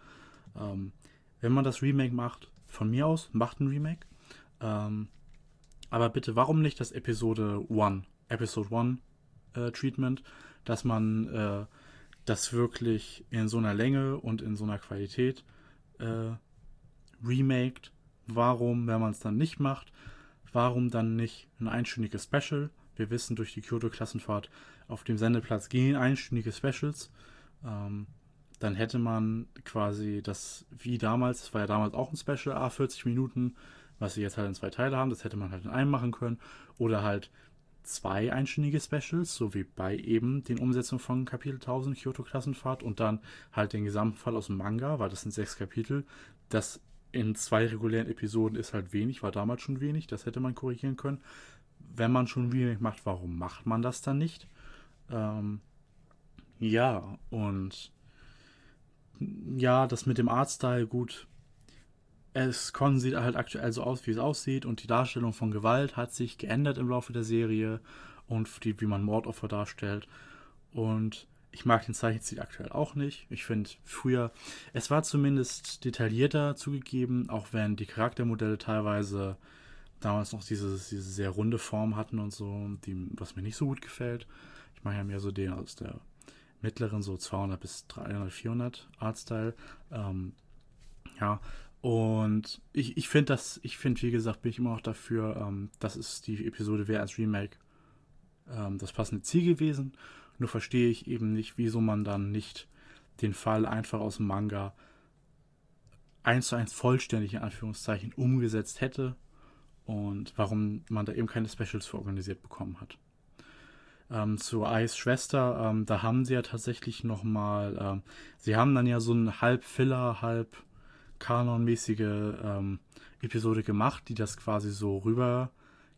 Ähm, wenn man das Remake macht, von mir aus, macht ein Remake. Ähm, aber bitte, warum nicht das Episode 1, Episode 1 äh, Treatment, dass man äh, das wirklich in so einer Länge und in so einer Qualität äh, remaked? Warum, wenn man es dann nicht macht, warum dann nicht ein einstündiges Special? Wir wissen durch die Kyoto-Klassenfahrt auf dem Sendeplatz gehen einstündige Specials. Ähm, dann hätte man quasi das, wie damals, es war ja damals auch ein Special, A, 40 Minuten, was sie jetzt halt in zwei Teile haben, das hätte man halt in einem machen können. Oder halt zwei einstündige Specials, so wie bei eben den Umsetzungen von Kapitel 1000 Kyoto Klassenfahrt und dann halt den gesamten Fall aus dem Manga, weil das sind sechs Kapitel. Das in zwei regulären Episoden ist halt wenig, war damals schon wenig, das hätte man korrigieren können. Wenn man schon wenig macht, warum macht man das dann nicht? Ähm, ja, und ja, das mit dem Artstyle, gut, es sieht halt aktuell so aus, wie es aussieht und die Darstellung von Gewalt hat sich geändert im Laufe der Serie und die, wie man Mordopfer darstellt. Und ich mag den Zeichenstil aktuell auch nicht. Ich finde früher, es war zumindest detaillierter zugegeben, auch wenn die Charaktermodelle teilweise damals noch diese, diese sehr runde Form hatten und so, die, was mir nicht so gut gefällt. Ich mache ja mehr so den aus der mittleren, so 200 bis 300, 400 Artstyle. Ähm, ja, und ich, ich finde das, ich finde, wie gesagt, bin ich immer noch dafür, ähm, das ist die Episode wäre als Remake ähm, das passende Ziel gewesen. Nur verstehe ich eben nicht, wieso man dann nicht den Fall einfach aus dem Manga eins zu eins vollständig in Anführungszeichen umgesetzt hätte und warum man da eben keine Specials für organisiert bekommen hat. Ähm, zu Eis Schwester, ähm, da haben sie ja tatsächlich nochmal, ähm, sie haben dann ja so einen halb Filler, halb kanonmäßige ähm, Episode gemacht, die das quasi so rüber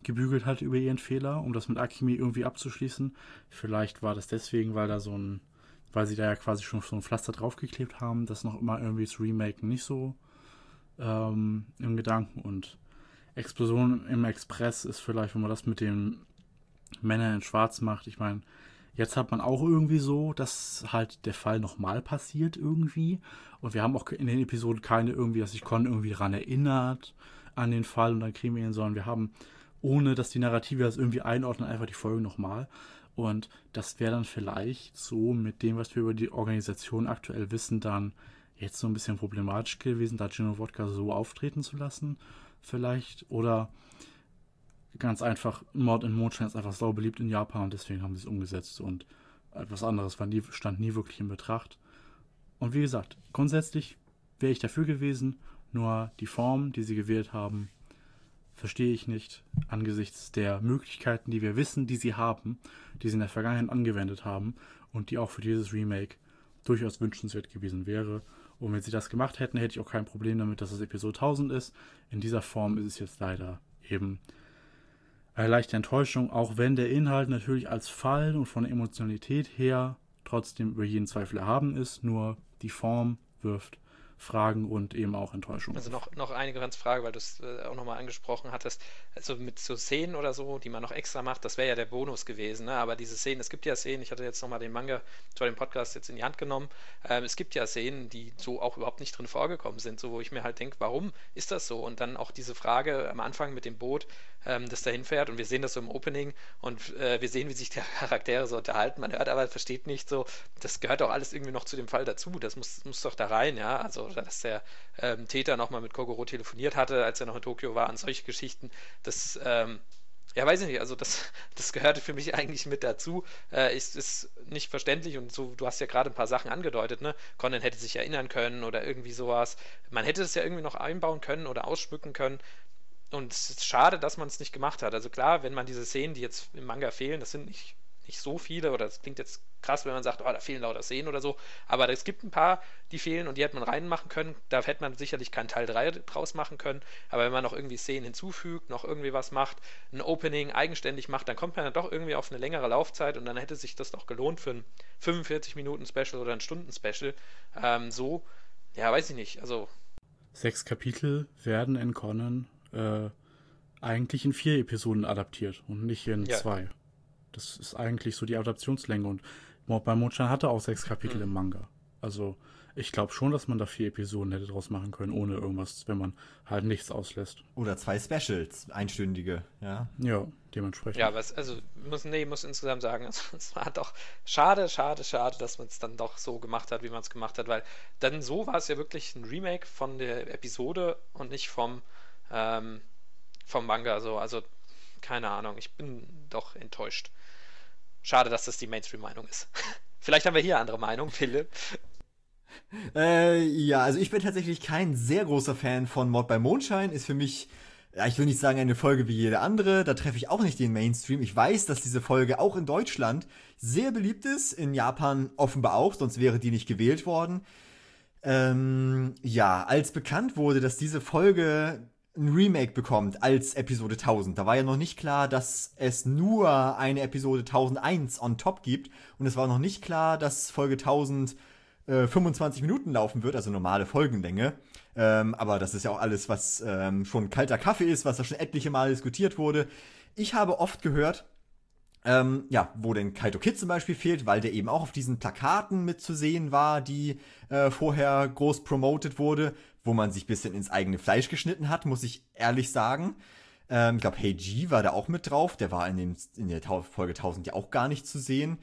gebügelt hat über ihren Fehler, um das mit Akimi irgendwie abzuschließen. Vielleicht war das deswegen, weil da so ein, weil sie da ja quasi schon so ein Pflaster draufgeklebt haben, das noch immer irgendwie zu remaken nicht so ähm, im Gedanken und Explosion im Express ist vielleicht, wenn man das mit den Männern in Schwarz macht. Ich meine, Jetzt hat man auch irgendwie so, dass halt der Fall nochmal passiert irgendwie. Und wir haben auch in den Episoden keine irgendwie, dass sich Con irgendwie daran erinnert an den Fall und dann kriegen wir ihn, sondern wir haben, ohne dass die Narrative das irgendwie einordnen, einfach die Folgen nochmal. Und das wäre dann vielleicht so mit dem, was wir über die Organisation aktuell wissen, dann jetzt so ein bisschen problematisch gewesen, da Gino Wodka so auftreten zu lassen. Vielleicht. Oder ganz einfach, Mord in Mondschein ist einfach sau beliebt in Japan und deswegen haben sie es umgesetzt und etwas anderes war nie, stand nie wirklich in Betracht. Und wie gesagt, grundsätzlich wäre ich dafür gewesen, nur die Form, die sie gewählt haben, verstehe ich nicht angesichts der Möglichkeiten, die wir wissen, die sie haben, die sie in der Vergangenheit angewendet haben und die auch für dieses Remake durchaus wünschenswert gewesen wäre. Und wenn sie das gemacht hätten, hätte ich auch kein Problem damit, dass es Episode 1000 ist. In dieser Form ist es jetzt leider eben eine leichte Enttäuschung, auch wenn der Inhalt natürlich als Fall und von der Emotionalität her trotzdem über jeden Zweifel erhaben ist, nur die Form wirft Fragen und eben auch Enttäuschungen. Also noch, noch eine ganz Frage, weil du es äh, auch nochmal angesprochen hattest. Also mit so Szenen oder so, die man noch extra macht, das wäre ja der Bonus gewesen. Ne? Aber diese Szenen, es gibt ja Szenen, ich hatte jetzt nochmal den Manga, zwar den Podcast jetzt in die Hand genommen, ähm, es gibt ja Szenen, die so auch überhaupt nicht drin vorgekommen sind, so wo ich mir halt denke, warum ist das so? Und dann auch diese Frage am Anfang mit dem Boot, ähm, das dahin fährt und wir sehen das so im Opening und äh, wir sehen, wie sich die [laughs] Charaktere so unterhalten. Man hört aber, versteht nicht so, das gehört doch alles irgendwie noch zu dem Fall dazu. Das muss, muss doch da rein, ja. Also, dass der ähm, Täter nochmal mit Kogoro telefoniert hatte, als er noch in Tokio war, und solche Geschichten, das, ähm, ja, weiß ich nicht, also das, [laughs] das gehörte für mich eigentlich mit dazu. Äh, ist, ist nicht verständlich und so, du hast ja gerade ein paar Sachen angedeutet, ne? Conan hätte sich erinnern können oder irgendwie sowas. Man hätte es ja irgendwie noch einbauen können oder ausschmücken können. Und es ist schade, dass man es nicht gemacht hat. Also klar, wenn man diese Szenen, die jetzt im Manga fehlen, das sind nicht, nicht so viele, oder das klingt jetzt krass, wenn man sagt, oh, da fehlen lauter Szenen oder so, aber es gibt ein paar, die fehlen und die hätte man reinmachen können. Da hätte man sicherlich keinen Teil 3 draus machen können, aber wenn man noch irgendwie Szenen hinzufügt, noch irgendwie was macht, ein Opening eigenständig macht, dann kommt man dann doch irgendwie auf eine längere Laufzeit und dann hätte sich das doch gelohnt für ein 45 Minuten Special oder ein Stunden Special. Ähm, so, ja, weiß ich nicht, also Sechs Kapitel werden in Conan äh, eigentlich in vier Episoden adaptiert und nicht in ja. zwei. Das ist eigentlich so die Adaptionslänge und Mord bei Mondschein hatte auch sechs Kapitel mhm. im Manga. Also ich glaube schon, dass man da vier Episoden hätte draus machen können, ohne irgendwas, wenn man halt nichts auslässt. Oder zwei Specials, einstündige, ja. Ja, dementsprechend. Ja, was, also muss, nee, muss insgesamt sagen, [laughs] also, es war doch schade, schade, schade, dass man es dann doch so gemacht hat, wie man es gemacht hat, weil dann so war es ja wirklich ein Remake von der Episode und nicht vom ähm, vom Manga so. Also, keine Ahnung, ich bin doch enttäuscht. Schade, dass das die Mainstream-Meinung ist. [laughs] Vielleicht haben wir hier andere Meinung, Philipp. [laughs] Äh, ja, also ich bin tatsächlich kein sehr großer Fan von Mod bei Mondschein. Ist für mich, ja, ich will nicht sagen eine Folge wie jede andere. Da treffe ich auch nicht den Mainstream. Ich weiß, dass diese Folge auch in Deutschland sehr beliebt ist. In Japan offenbar auch, sonst wäre die nicht gewählt worden. Ähm, ja, als bekannt wurde, dass diese Folge ein Remake bekommt als Episode 1000. Da war ja noch nicht klar, dass es nur eine Episode 1001 on top gibt. Und es war noch nicht klar, dass Folge 1000 äh, 25 Minuten laufen wird, also normale Folgenlänge. Ähm, aber das ist ja auch alles, was ähm, schon kalter Kaffee ist, was da schon etliche Male diskutiert wurde. Ich habe oft gehört, ähm, ja, wo denn Kaito Kid zum Beispiel fehlt, weil der eben auch auf diesen Plakaten mitzusehen war, die äh, vorher groß promoted wurde, wo man sich ein bisschen ins eigene Fleisch geschnitten hat, muss ich ehrlich sagen. Ähm, ich glaube, G war da auch mit drauf. Der war in, dem, in der Folge 1000 ja auch gar nicht zu sehen.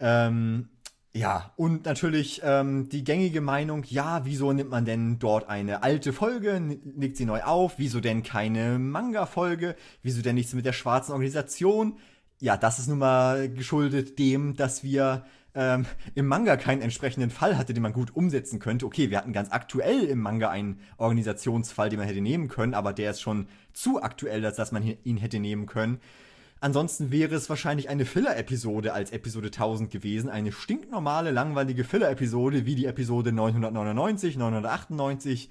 Ähm, ja, und natürlich ähm, die gängige Meinung, ja, wieso nimmt man denn dort eine alte Folge, legt sie neu auf, wieso denn keine Manga-Folge, wieso denn nichts mit der schwarzen Organisation? Ja, das ist nun mal geschuldet dem, dass wir ähm, im Manga keinen entsprechenden Fall hatte, den man gut umsetzen könnte. Okay, wir hatten ganz aktuell im Manga einen Organisationsfall, den man hätte nehmen können, aber der ist schon zu aktuell, als dass man ihn hätte nehmen können. Ansonsten wäre es wahrscheinlich eine Filler-Episode als Episode 1000 gewesen. Eine stinknormale, langweilige Filler-Episode wie die Episode 999, 998,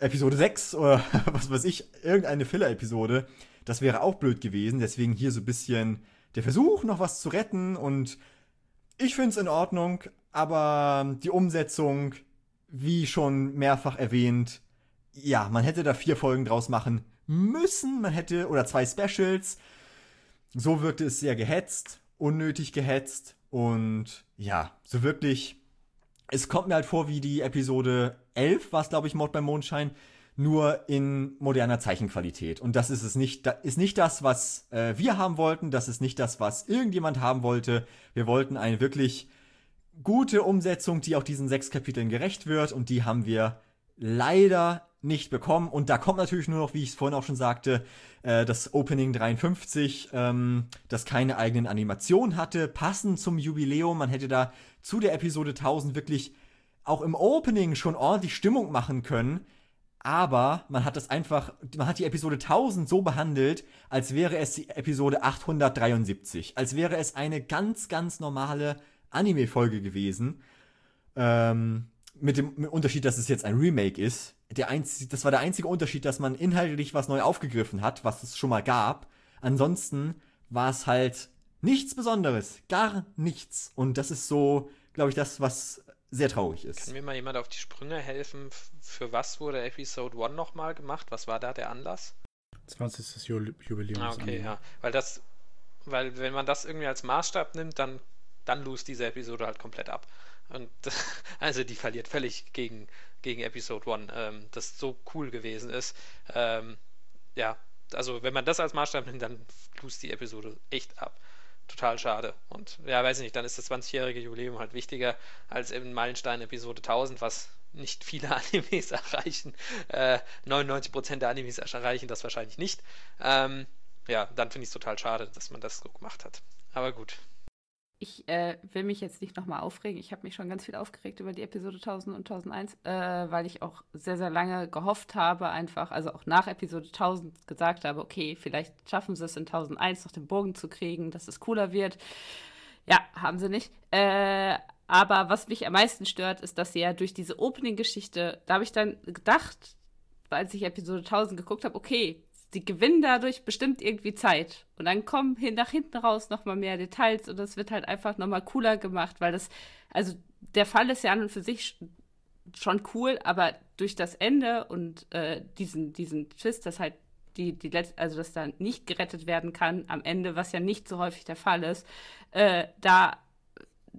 Episode 6 oder [laughs] was weiß ich, irgendeine Filler-Episode. Das wäre auch blöd gewesen. Deswegen hier so ein bisschen der Versuch, noch was zu retten und ich finde es in Ordnung, aber die Umsetzung, wie schon mehrfach erwähnt, ja, man hätte da vier Folgen draus machen müssen. Man hätte, oder zwei Specials. So wirkte es sehr gehetzt, unnötig gehetzt und ja, so wirklich. Es kommt mir halt vor wie die Episode 11, war es glaube ich Mord beim Mondschein, nur in moderner Zeichenqualität. Und das ist es nicht, ist nicht das, was äh, wir haben wollten, das ist nicht das, was irgendjemand haben wollte. Wir wollten eine wirklich gute Umsetzung, die auch diesen sechs Kapiteln gerecht wird und die haben wir leider nicht bekommen. Und da kommt natürlich nur noch, wie ich es vorhin auch schon sagte, äh, das Opening 53, ähm, das keine eigenen Animationen hatte, passend zum Jubiläum. Man hätte da zu der Episode 1000 wirklich auch im Opening schon ordentlich Stimmung machen können aber man hat das einfach, man hat die Episode 1000 so behandelt, als wäre es die Episode 873, als wäre es eine ganz, ganz normale Anime-Folge gewesen. Ähm, mit dem Unterschied, dass es jetzt ein Remake ist. Der einzige, das war der einzige Unterschied, dass man inhaltlich was neu aufgegriffen hat, was es schon mal gab. Ansonsten war es halt nichts Besonderes, gar nichts. Und das ist so, glaube ich, das, was sehr traurig ist. Kann mir mal jemand auf die Sprünge helfen? Für was wurde Episode 1 nochmal gemacht? Was war da der Anlass? 20. Jubiläum. Ah, okay, ja. Weil das, weil wenn man das irgendwie als Maßstab nimmt, dann, dann lust diese Episode halt komplett ab. Und [laughs] also die verliert völlig gegen, gegen Episode 1, ähm, das so cool gewesen ist. Ähm, ja, also wenn man das als Maßstab nimmt, dann lust die Episode echt ab total schade. Und ja, weiß ich nicht, dann ist das 20-jährige Jubiläum halt wichtiger als im Meilenstein Episode 1000, was nicht viele [laughs] Animes erreichen. Äh, 99% der Animes erreichen das wahrscheinlich nicht. Ähm, ja, dann finde ich es total schade, dass man das so gemacht hat. Aber gut, ich äh, will mich jetzt nicht nochmal aufregen. Ich habe mich schon ganz viel aufgeregt über die Episode 1000 und 1001, äh, weil ich auch sehr, sehr lange gehofft habe, einfach, also auch nach Episode 1000 gesagt habe, okay, vielleicht schaffen sie es in 1001 noch den Bogen zu kriegen, dass es cooler wird. Ja, haben sie nicht. Äh, aber was mich am meisten stört, ist, dass sie ja durch diese Opening-Geschichte, da habe ich dann gedacht, als ich Episode 1000 geguckt habe, okay, die gewinnen dadurch bestimmt irgendwie Zeit. Und dann kommen hin, nach hinten raus nochmal mehr Details und das wird halt einfach nochmal cooler gemacht, weil das, also der Fall ist ja an und für sich schon cool, aber durch das Ende und äh, diesen, diesen Twist, dass halt die, die letzte, also dass da nicht gerettet werden kann am Ende, was ja nicht so häufig der Fall ist, äh, da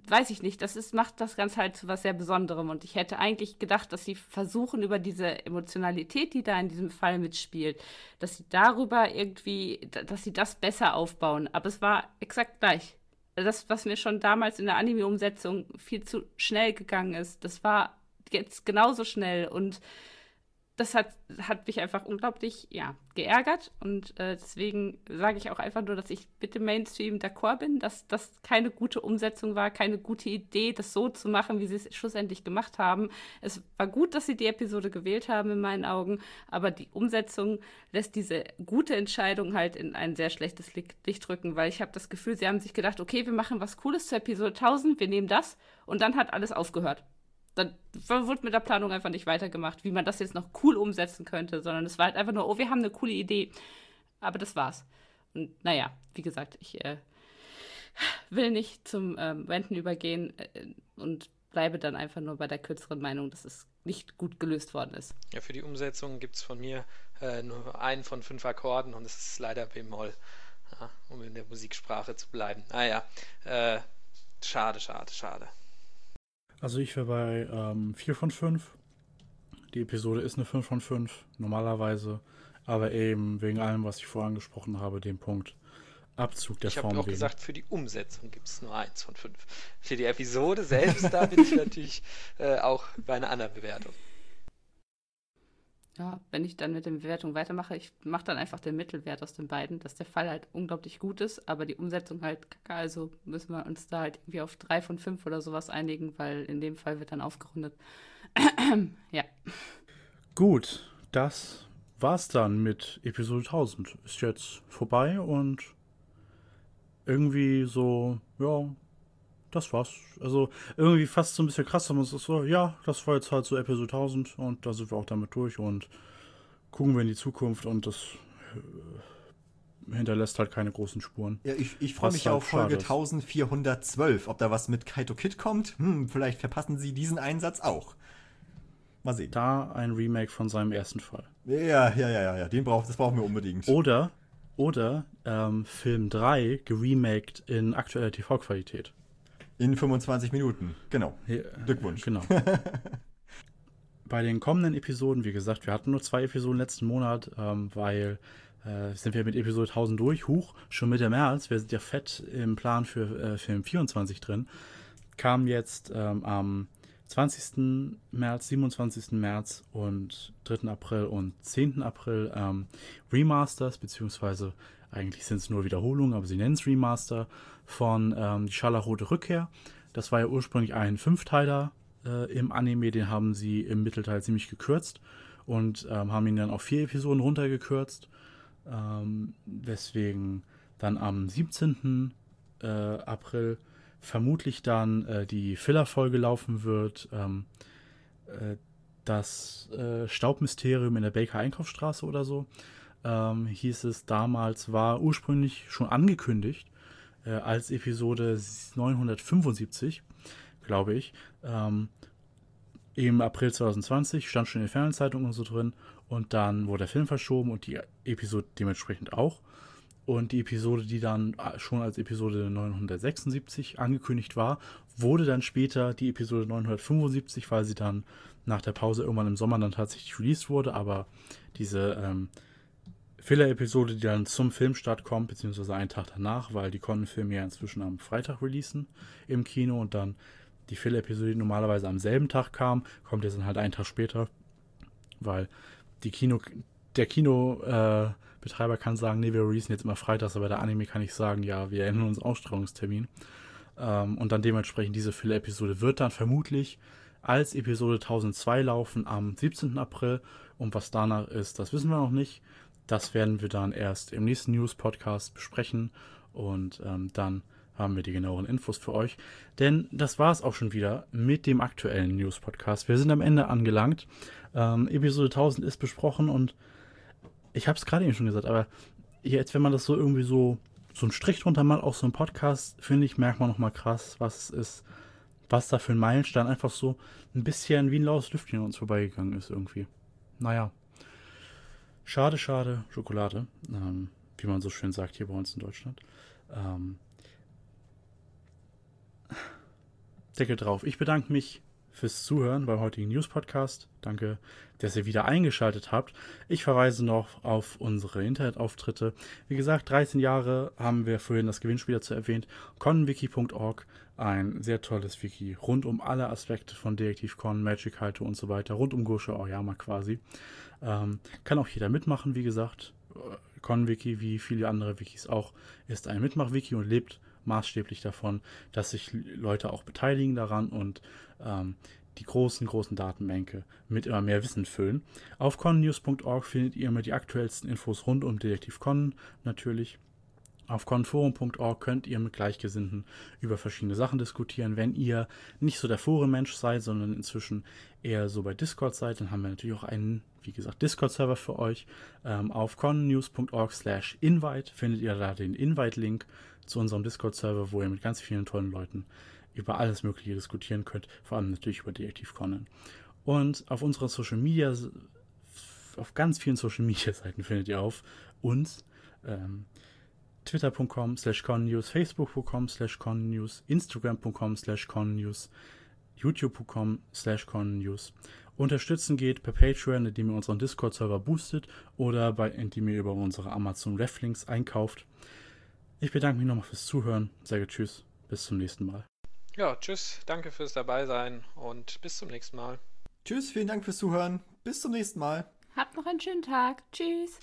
weiß ich nicht, das ist, macht das Ganze halt zu was sehr Besonderem. Und ich hätte eigentlich gedacht, dass sie versuchen, über diese Emotionalität, die da in diesem Fall mitspielt, dass sie darüber irgendwie, dass sie das besser aufbauen. Aber es war exakt gleich. Das, was mir schon damals in der Anime-Umsetzung viel zu schnell gegangen ist, das war jetzt genauso schnell und das hat, hat mich einfach unglaublich ja, geärgert. Und äh, deswegen sage ich auch einfach nur, dass ich mit dem Mainstream d'accord bin, dass das keine gute Umsetzung war, keine gute Idee, das so zu machen, wie sie es schlussendlich gemacht haben. Es war gut, dass sie die Episode gewählt haben, in meinen Augen, aber die Umsetzung lässt diese gute Entscheidung halt in ein sehr schlechtes Licht drücken, weil ich habe das Gefühl, sie haben sich gedacht, okay, wir machen was Cooles zur Episode 1000, wir nehmen das und dann hat alles aufgehört dann wurde mit der Planung einfach nicht weitergemacht, wie man das jetzt noch cool umsetzen könnte, sondern es war halt einfach nur, oh, wir haben eine coole Idee. Aber das war's. Und naja, wie gesagt, ich äh, will nicht zum ähm, Wenden übergehen äh, und bleibe dann einfach nur bei der kürzeren Meinung, dass es nicht gut gelöst worden ist. Ja, für die Umsetzung gibt es von mir äh, nur einen von fünf Akkorden und es ist leider B-Moll, ja, um in der Musiksprache zu bleiben. Naja, ah, äh, schade, schade, schade. Also ich wäre bei ähm, 4 von 5. Die Episode ist eine 5 von 5, normalerweise. Aber eben wegen allem, was ich vorher angesprochen habe, den Punkt Abzug der ich Form. Ich habe auch gesagt, für die Umsetzung gibt es nur 1 von 5. Für die Episode selbst, da bin ich [laughs] natürlich äh, auch bei einer anderen Bewertung ja, wenn ich dann mit der Bewertung weitermache, ich mache dann einfach den Mittelwert aus den beiden, dass der Fall halt unglaublich gut ist, aber die Umsetzung halt kacke. Also müssen wir uns da halt irgendwie auf drei von fünf oder sowas einigen, weil in dem Fall wird dann aufgerundet. [clears throat] ja. Gut, das war's dann mit Episode 1000. Ist jetzt vorbei und irgendwie so, ja, das war's. Also irgendwie fast so ein bisschen krass, aber es ist so, ja, das war jetzt halt so Episode 1000 und da sind wir auch damit durch und gucken wir in die Zukunft und das äh, hinterlässt halt keine großen Spuren. Ja, ich, ich freue mich halt auf Folge 1412. Ob da was mit Kaito Kid kommt? Hm, vielleicht verpassen sie diesen Einsatz auch. Mal sehen. Da ein Remake von seinem ersten Fall. Ja, ja, ja, ja, ja. Den brauch, das brauchen wir unbedingt. Oder, oder ähm, Film 3 geremaked in aktueller TV-Qualität. In 25 Minuten, genau. Ja, Glückwunsch. Genau. [laughs] Bei den kommenden Episoden, wie gesagt, wir hatten nur zwei Episoden letzten Monat, ähm, weil äh, sind wir mit Episode 1000 durch. Huch, schon Mitte März. Wir sind ja fett im Plan für äh, Film 24 drin. Kam jetzt ähm, am 20. März, 27. März und 3. April und 10. April ähm, Remasters, beziehungsweise eigentlich sind es nur Wiederholungen, aber sie nennen es Remaster von ähm, Die Scharlachrote Rückkehr. Das war ja ursprünglich ein Fünfteiler äh, im Anime, den haben sie im Mittelteil ziemlich gekürzt und ähm, haben ihn dann auf vier Episoden runtergekürzt. Ähm, weswegen dann am 17. Äh, April vermutlich dann äh, die Filler-Folge laufen wird. Ähm, äh, das äh, Staubmysterium in der Baker Einkaufsstraße oder so. Ähm, hieß es damals, war ursprünglich schon angekündigt äh, als Episode 975 glaube ich. Ähm, Im April 2020 stand schon in den Fernsehzeitungen und so drin. Und dann wurde der Film verschoben und die Episode dementsprechend auch. Und die Episode, die dann schon als Episode 976 angekündigt war, wurde dann später die Episode 975, weil sie dann nach der Pause irgendwann im Sommer dann tatsächlich released wurde. Aber diese ähm, Filler-Episode, die dann zum Filmstart kommt, beziehungsweise einen Tag danach, weil die Con-Filme ja inzwischen am Freitag releasen im Kino und dann die Filler-Episode, die normalerweise am selben Tag kam, kommt jetzt dann halt einen Tag später, weil die Kino, der Kinobetreiber äh, kann sagen, nee, wir releasen jetzt immer freitags, aber der Anime kann nicht sagen, ja, wir ändern uns Ausstrahlungstermin. Ähm, und dann dementsprechend diese Filler-Episode wird dann vermutlich als Episode 1002 laufen am 17. April. Und was danach ist, das wissen wir noch nicht. Das werden wir dann erst im nächsten News-Podcast besprechen. Und ähm, dann haben wir die genaueren Infos für euch. Denn das war es auch schon wieder mit dem aktuellen News-Podcast. Wir sind am Ende angelangt. Ähm, Episode 1000 ist besprochen und ich habe es gerade eben schon gesagt, aber jetzt, wenn man das so irgendwie so, so einen Strich drunter macht, auch so ein Podcast, finde ich, merkt man nochmal krass, was ist, was da für ein Meilenstein einfach so ein bisschen wie ein laues Lüftchen an uns vorbeigegangen ist irgendwie. Naja. Schade, schade, Schokolade, ähm, wie man so schön sagt hier bei uns in Deutschland. Ähm, Deckel drauf. Ich bedanke mich fürs Zuhören beim heutigen News-Podcast. Danke, dass ihr wieder eingeschaltet habt. Ich verweise noch auf unsere Internetauftritte. Wie gesagt, 13 Jahre haben wir vorhin das Gewinnspiel dazu erwähnt. conwiki.org, ein sehr tolles Wiki rund um alle Aspekte von Detektiv-Con, Magic Halte und so weiter, rund um Gosho Aoyama quasi. Ähm, kann auch jeder mitmachen, wie gesagt. ConWiki, wie viele andere Wikis auch, ist ein Mitmach-Wiki und lebt maßstäblich davon, dass sich Leute auch beteiligen daran und ähm, die großen, großen Datenbänke mit immer mehr Wissen füllen. Auf connews.org findet ihr immer die aktuellsten Infos rund um Detektiv Con natürlich. Auf conforum.org könnt ihr mit Gleichgesinnten über verschiedene Sachen diskutieren. Wenn ihr nicht so der Forenmensch seid, sondern inzwischen eher so bei Discord seid, dann haben wir natürlich auch einen, wie gesagt, Discord-Server für euch. Ähm, auf connews.org slash invite findet ihr da den Invite-Link zu unserem Discord-Server, wo ihr mit ganz vielen tollen Leuten über alles Mögliche diskutieren könnt, vor allem natürlich über Detektiv Conan. Und auf unserer Social Media, auf ganz vielen Social Media Seiten findet ihr auf uns. Ähm, twitter.com slash connews, facebook.com slash connews, instagram.com slash connews, youtube.com slash connews. Unterstützen geht per Patreon, indem ihr unseren Discord-Server boostet oder bei, indem ihr über unsere Amazon Reflinks einkauft. Ich bedanke mich nochmal fürs Zuhören. Sage Tschüss. Bis zum nächsten Mal. Ja, tschüss. Danke fürs Dabeisein und bis zum nächsten Mal. Tschüss, vielen Dank fürs Zuhören. Bis zum nächsten Mal. Habt noch einen schönen Tag. Tschüss.